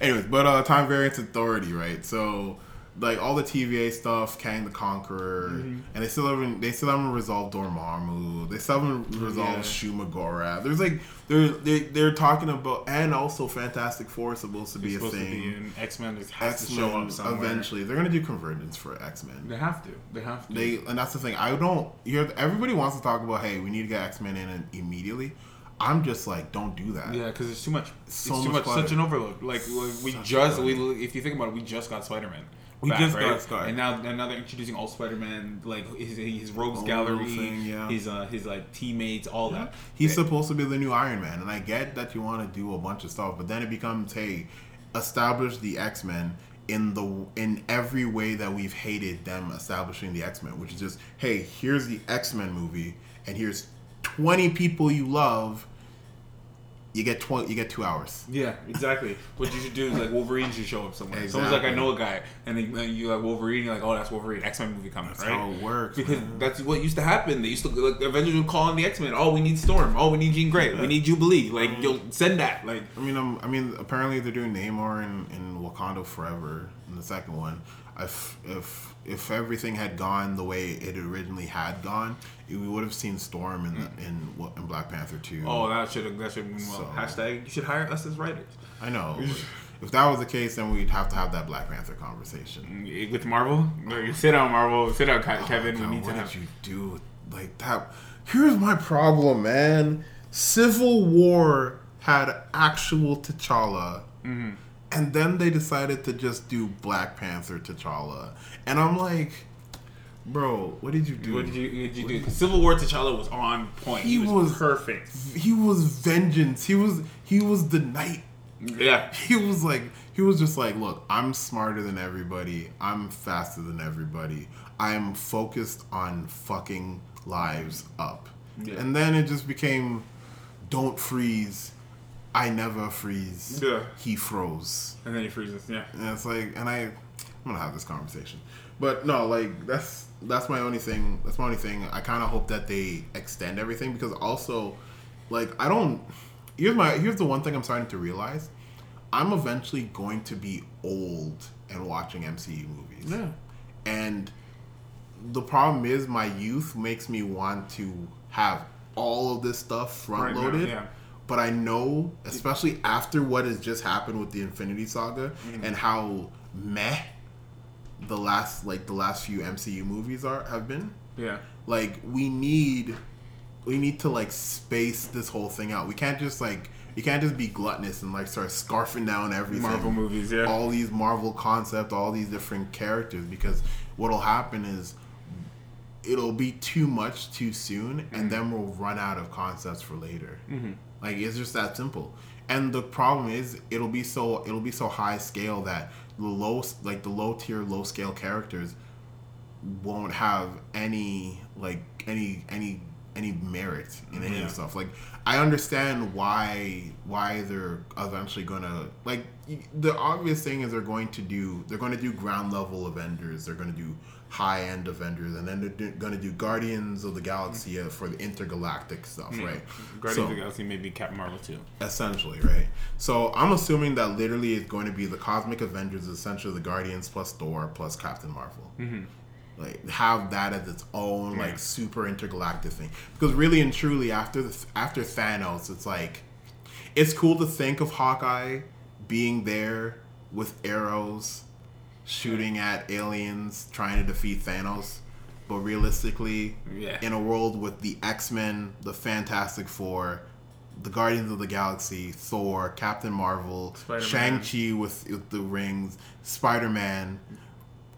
Anyways, but uh, time variance authority, right? So, like all the TVA stuff, Kang the Conqueror, and they still haven't they still haven't resolved Dormammu. They still haven't resolved Yeah. Shuma-Gorath. There's like they're they, they're talking about and also Fantastic Four is supposed to be It's a thing. in X Men. Has X to show up somewhere. eventually. They're gonna do convergence for X Men. They have to. They have to. They and that's the thing. I don't. You're, everybody wants to talk about. Hey, we need to get X Men in immediately. I'm just like, don't do that. Yeah, because it's too much. So it's too much much. Such an overload. Like like, we Such just we if you think about it, we just got Spider Man. We just got Spider- and now and now they're introducing all Spider Man like his, his rogues gallery, thing, yeah. his uh his like teammates, all that. He's Yeah. supposed to be the new Iron Man, and I get that you want to do a bunch of stuff, but then it becomes, hey, establish the X Men in the in every way that we've hated them establishing the X Men, which is just, hey, here's the X Men movie, and here's twenty people you love. You get twenty. You get two hours. Yeah, exactly. what you should do is like Wolverine should show up somewhere. Someone's like, I know a guy, and then you like Wolverine. You're like, oh, that's Wolverine. X Men movie coming, That's right? how it works. Because man. that's what used to happen. They used to like Avengers would call on the X Men. Oh, we need Storm. Oh, we need Jean Grey. We need Jubilee. Like, you'll send that. Like, I mean, um, I mean, apparently they're doing Namor in, in Wakanda Forever in the second one. If if if everything had gone the way it originally had gone, we would have seen Storm in the, in what- in Black Panther two. oh, that should that should have been well. So- Hashtag you should hire us as writers I know. if that was the case, then we'd have to have that Black Panther conversation. with Marvel. Or Sit down, Marvel. Sit down, Ke- Kevin. We need what to did have. you do like that? Here's my problem, man. Civil War had actual T'Challa, Mm-hmm. and then they decided to just do Black Panther T'Challa, and I'm like, bro, what did you do? What did you, what did you do? Civil War T'Challa was on point. He, He was, was- perfect. He was vengeance. He was he was the knight. Yeah. He was like he was just like, look, I'm smarter than everybody. I'm faster than everybody. I'm focused on fucking lives up. Yeah. And then it just became don't freeze. I never freeze. Yeah. He froze. And then he freezes. Yeah. And it's like, and I, I'm gonna have this conversation, but no, like that's that's my only thing. That's my only thing. I kind of hope that they extend everything because also, like, I don't. Here's my here's the one thing I'm starting to realize. I'm eventually going to be old and watching MCU movies. Yeah. And the problem is, my youth makes me want to have all of this stuff front Right loaded. yeah. But I know, especially after what has just happened with the Infinity Saga Mm-hmm. and how meh the last like the last few MCU movies are have been. Yeah. Like we need we need to like space this whole thing out. We can't just like you can't just be gluttonous and like start scarfing down everything. Marvel movies, yeah. All these Marvel concepts, all these different characters because what'll happen is it'll be too much too soon Mm-hmm. and then we'll run out of concepts for later. Like it's just that simple. And the problem is it'll be so it'll be so high scale that the low like the low tier low scale characters won't have any like any any any merit in any Yeah. of stuff. Like I understand why why they're eventually gonna like the obvious thing is they're going to do they're going to do ground level Avengers. They're going to do high end Avengers, and then they're going to do Guardians of the Galaxy uh, for the intergalactic stuff, right? Guardians So- of the Galaxy, maybe Captain Marvel too. essentially, right? So I'm assuming that literally it's going to be the Cosmic Avengers, essentially the Guardians plus Thor plus Captain Marvel. Mm-hmm. Like have that as its own Yeah. like super intergalactic thing. Because really and truly, after the, after Thanos, it's like it's cool to think of Hawkeye being there with arrows, shooting at aliens, trying to defeat Thanos. But realistically, Yeah. in a world with the X Men, the Fantastic Four, the Guardians of the Galaxy, Thor, Captain Marvel, Shang Chi with, with the rings, Spider Man,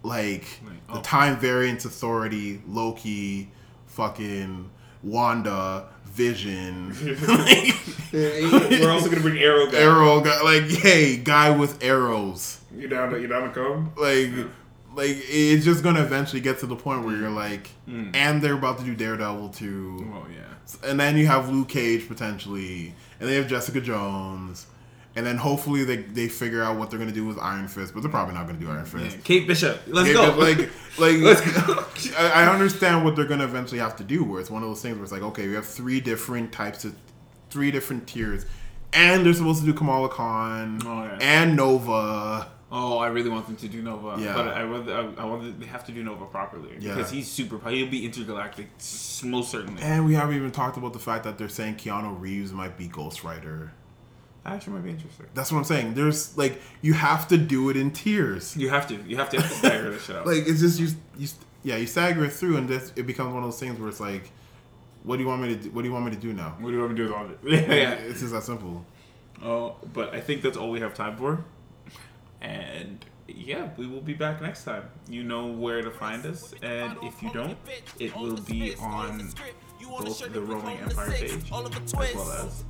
like Like, the oh. Time Variance Authority, Loki, fucking Wanda, Vision, like, We're also gonna bring Arrow. Guy. Arrow, guy, like hey, guy with arrows, You down? To, you down to come? like. Like it's just gonna eventually get to the point where you're like, Mm. and they're about to do Daredevil too, Oh yeah. and then you have Luke Cage potentially, and they have Jessica Jones, and then hopefully they, they figure out what they're gonna do with Iron Fist, but they're probably not gonna do Iron yeah. Fist. Kate Bishop. Let's Yeah, go. like like Let's go. I, I understand what they're gonna eventually have to do. Where it's one of those things where it's like, okay, we have three different types of three different tiers, and they're supposed to do Kamala Khan Oh, yeah. and Nova. Oh, I really want them to do Nova. Yeah. But I want, I, I want they have to do Nova properly Yeah. because he's super. He'll be intergalactic, most certainly. And we haven't even talked about the fact that they're saying Keanu Reeves might be Ghost Rider. That actually might be interesting. That's what I'm saying. There's like you have to do it in tiers. You have to. You have to, have to stagger this shit out. like it's just you, you yeah you stagger it through and this, it becomes one of those things where it's like what do you want me to do what do you want me to do now what do you want me to do with all of it? yeah. it's just that simple Oh, but I think that's all we have time for. And yeah, we will be back next time. You know where to find us, and if you don't, it will be on both the Roaming Empire page as well as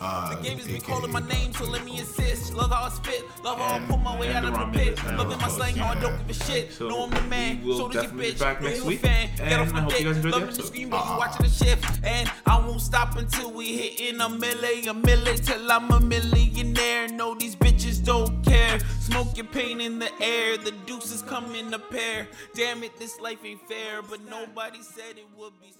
uh Gamers be calling my name, so let me assist. Love how I spit, love how I pull my way and out of the pit. Mendes Loving my slang, how I don't give a shit. So know I'm the man, so does your bitch. back next you week. fan. Get off my hope you dick, guys enjoyed the the screen, baby, watching the shift. And I won't stop until we hitting a milli, a milli, till I'm a millionaire. No, these bitches don't care. Smoke your pain in the air, the deuces come in a pair. Damn it, this life ain't fair, but nobody said it would be,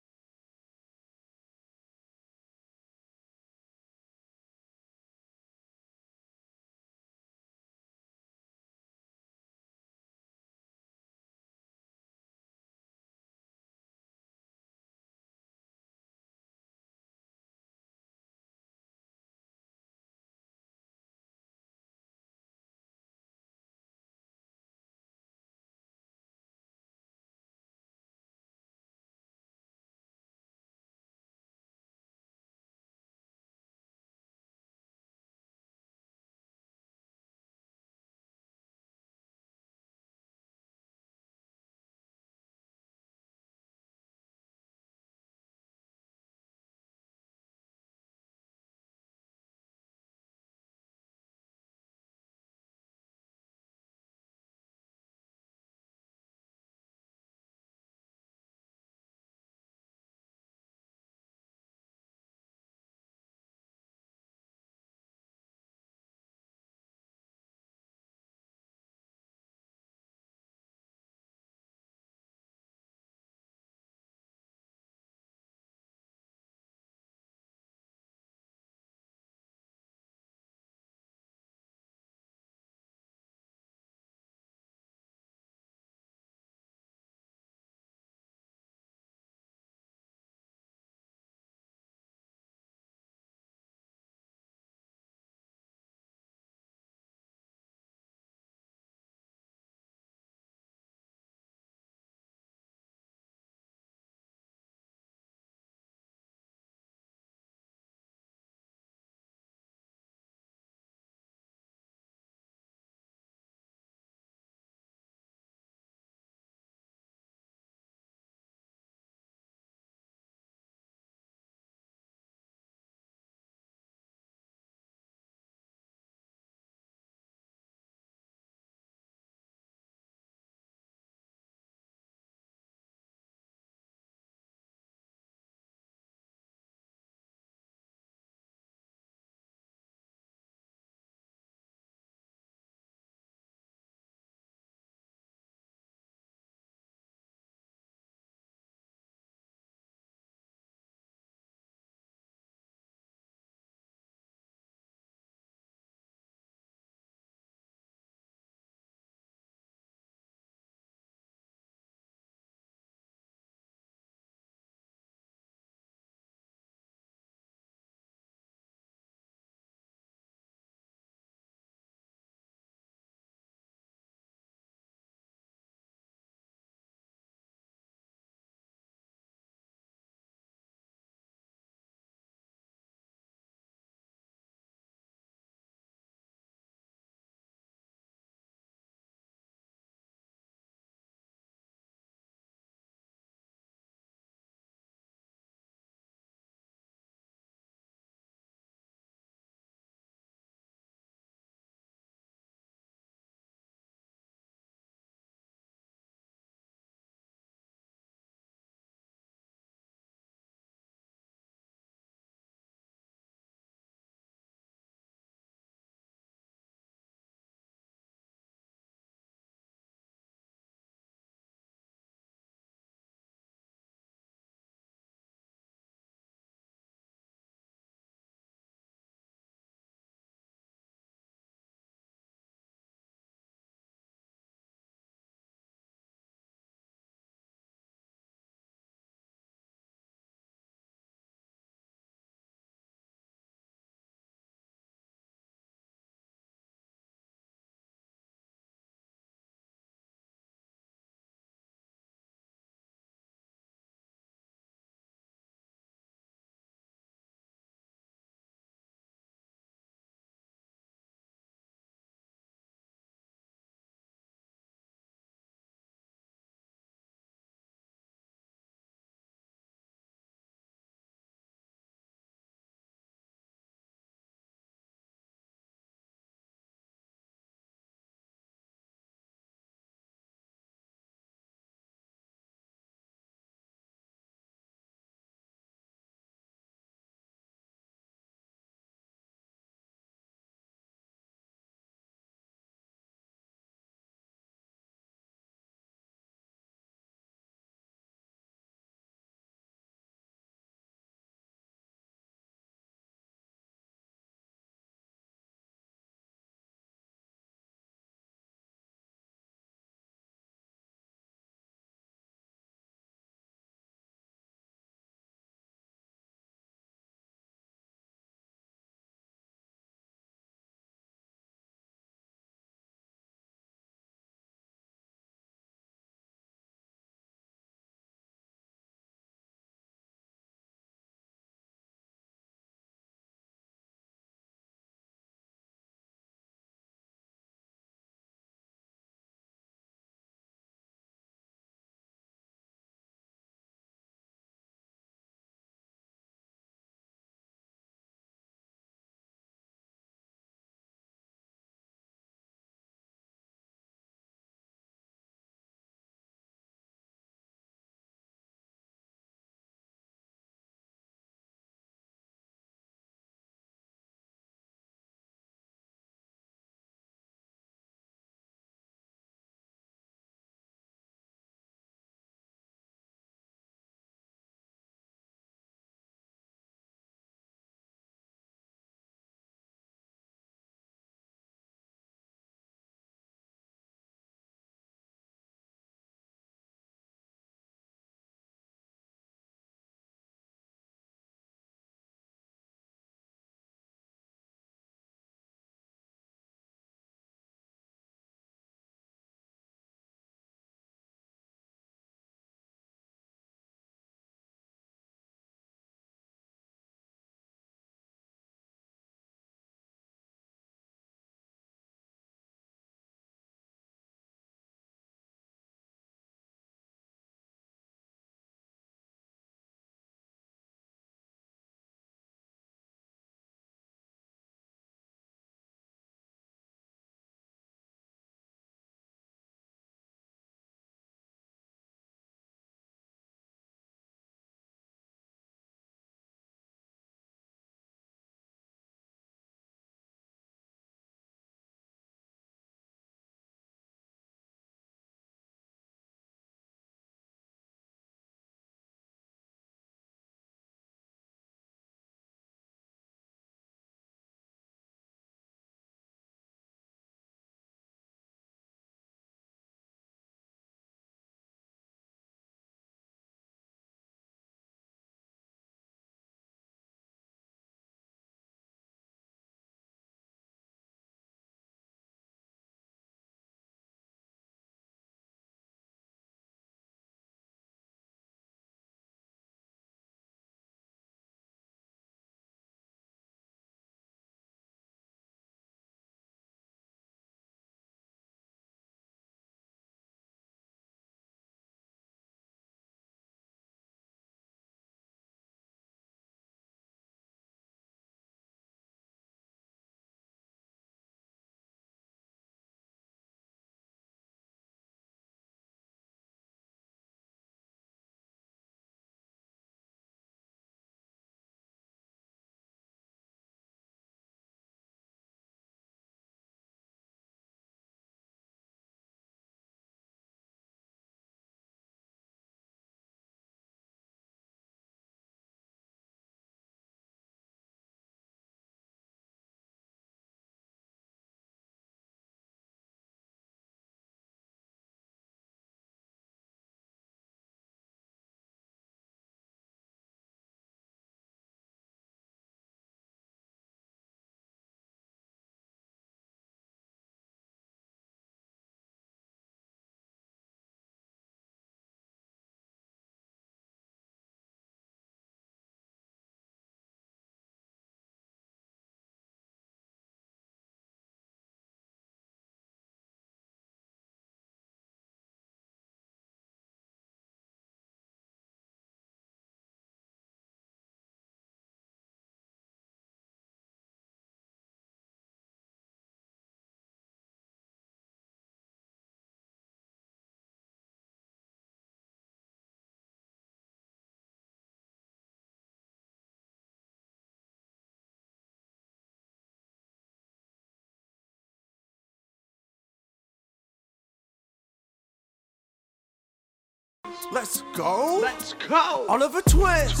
Let's go. Let's go. Oliver Twist.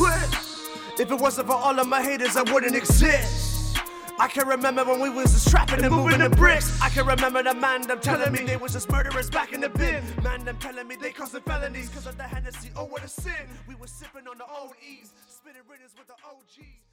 If it wasn't for all of my haters, I wouldn't exist. I can remember when we was just trapping and moving the bricks. I can remember the man them telling me they was just murderers back in the bin. Man them telling me they causing felonies cause of the Hennessy. Oh, what a sin. We were sipping on the old E's, spitting riddles with the OGs.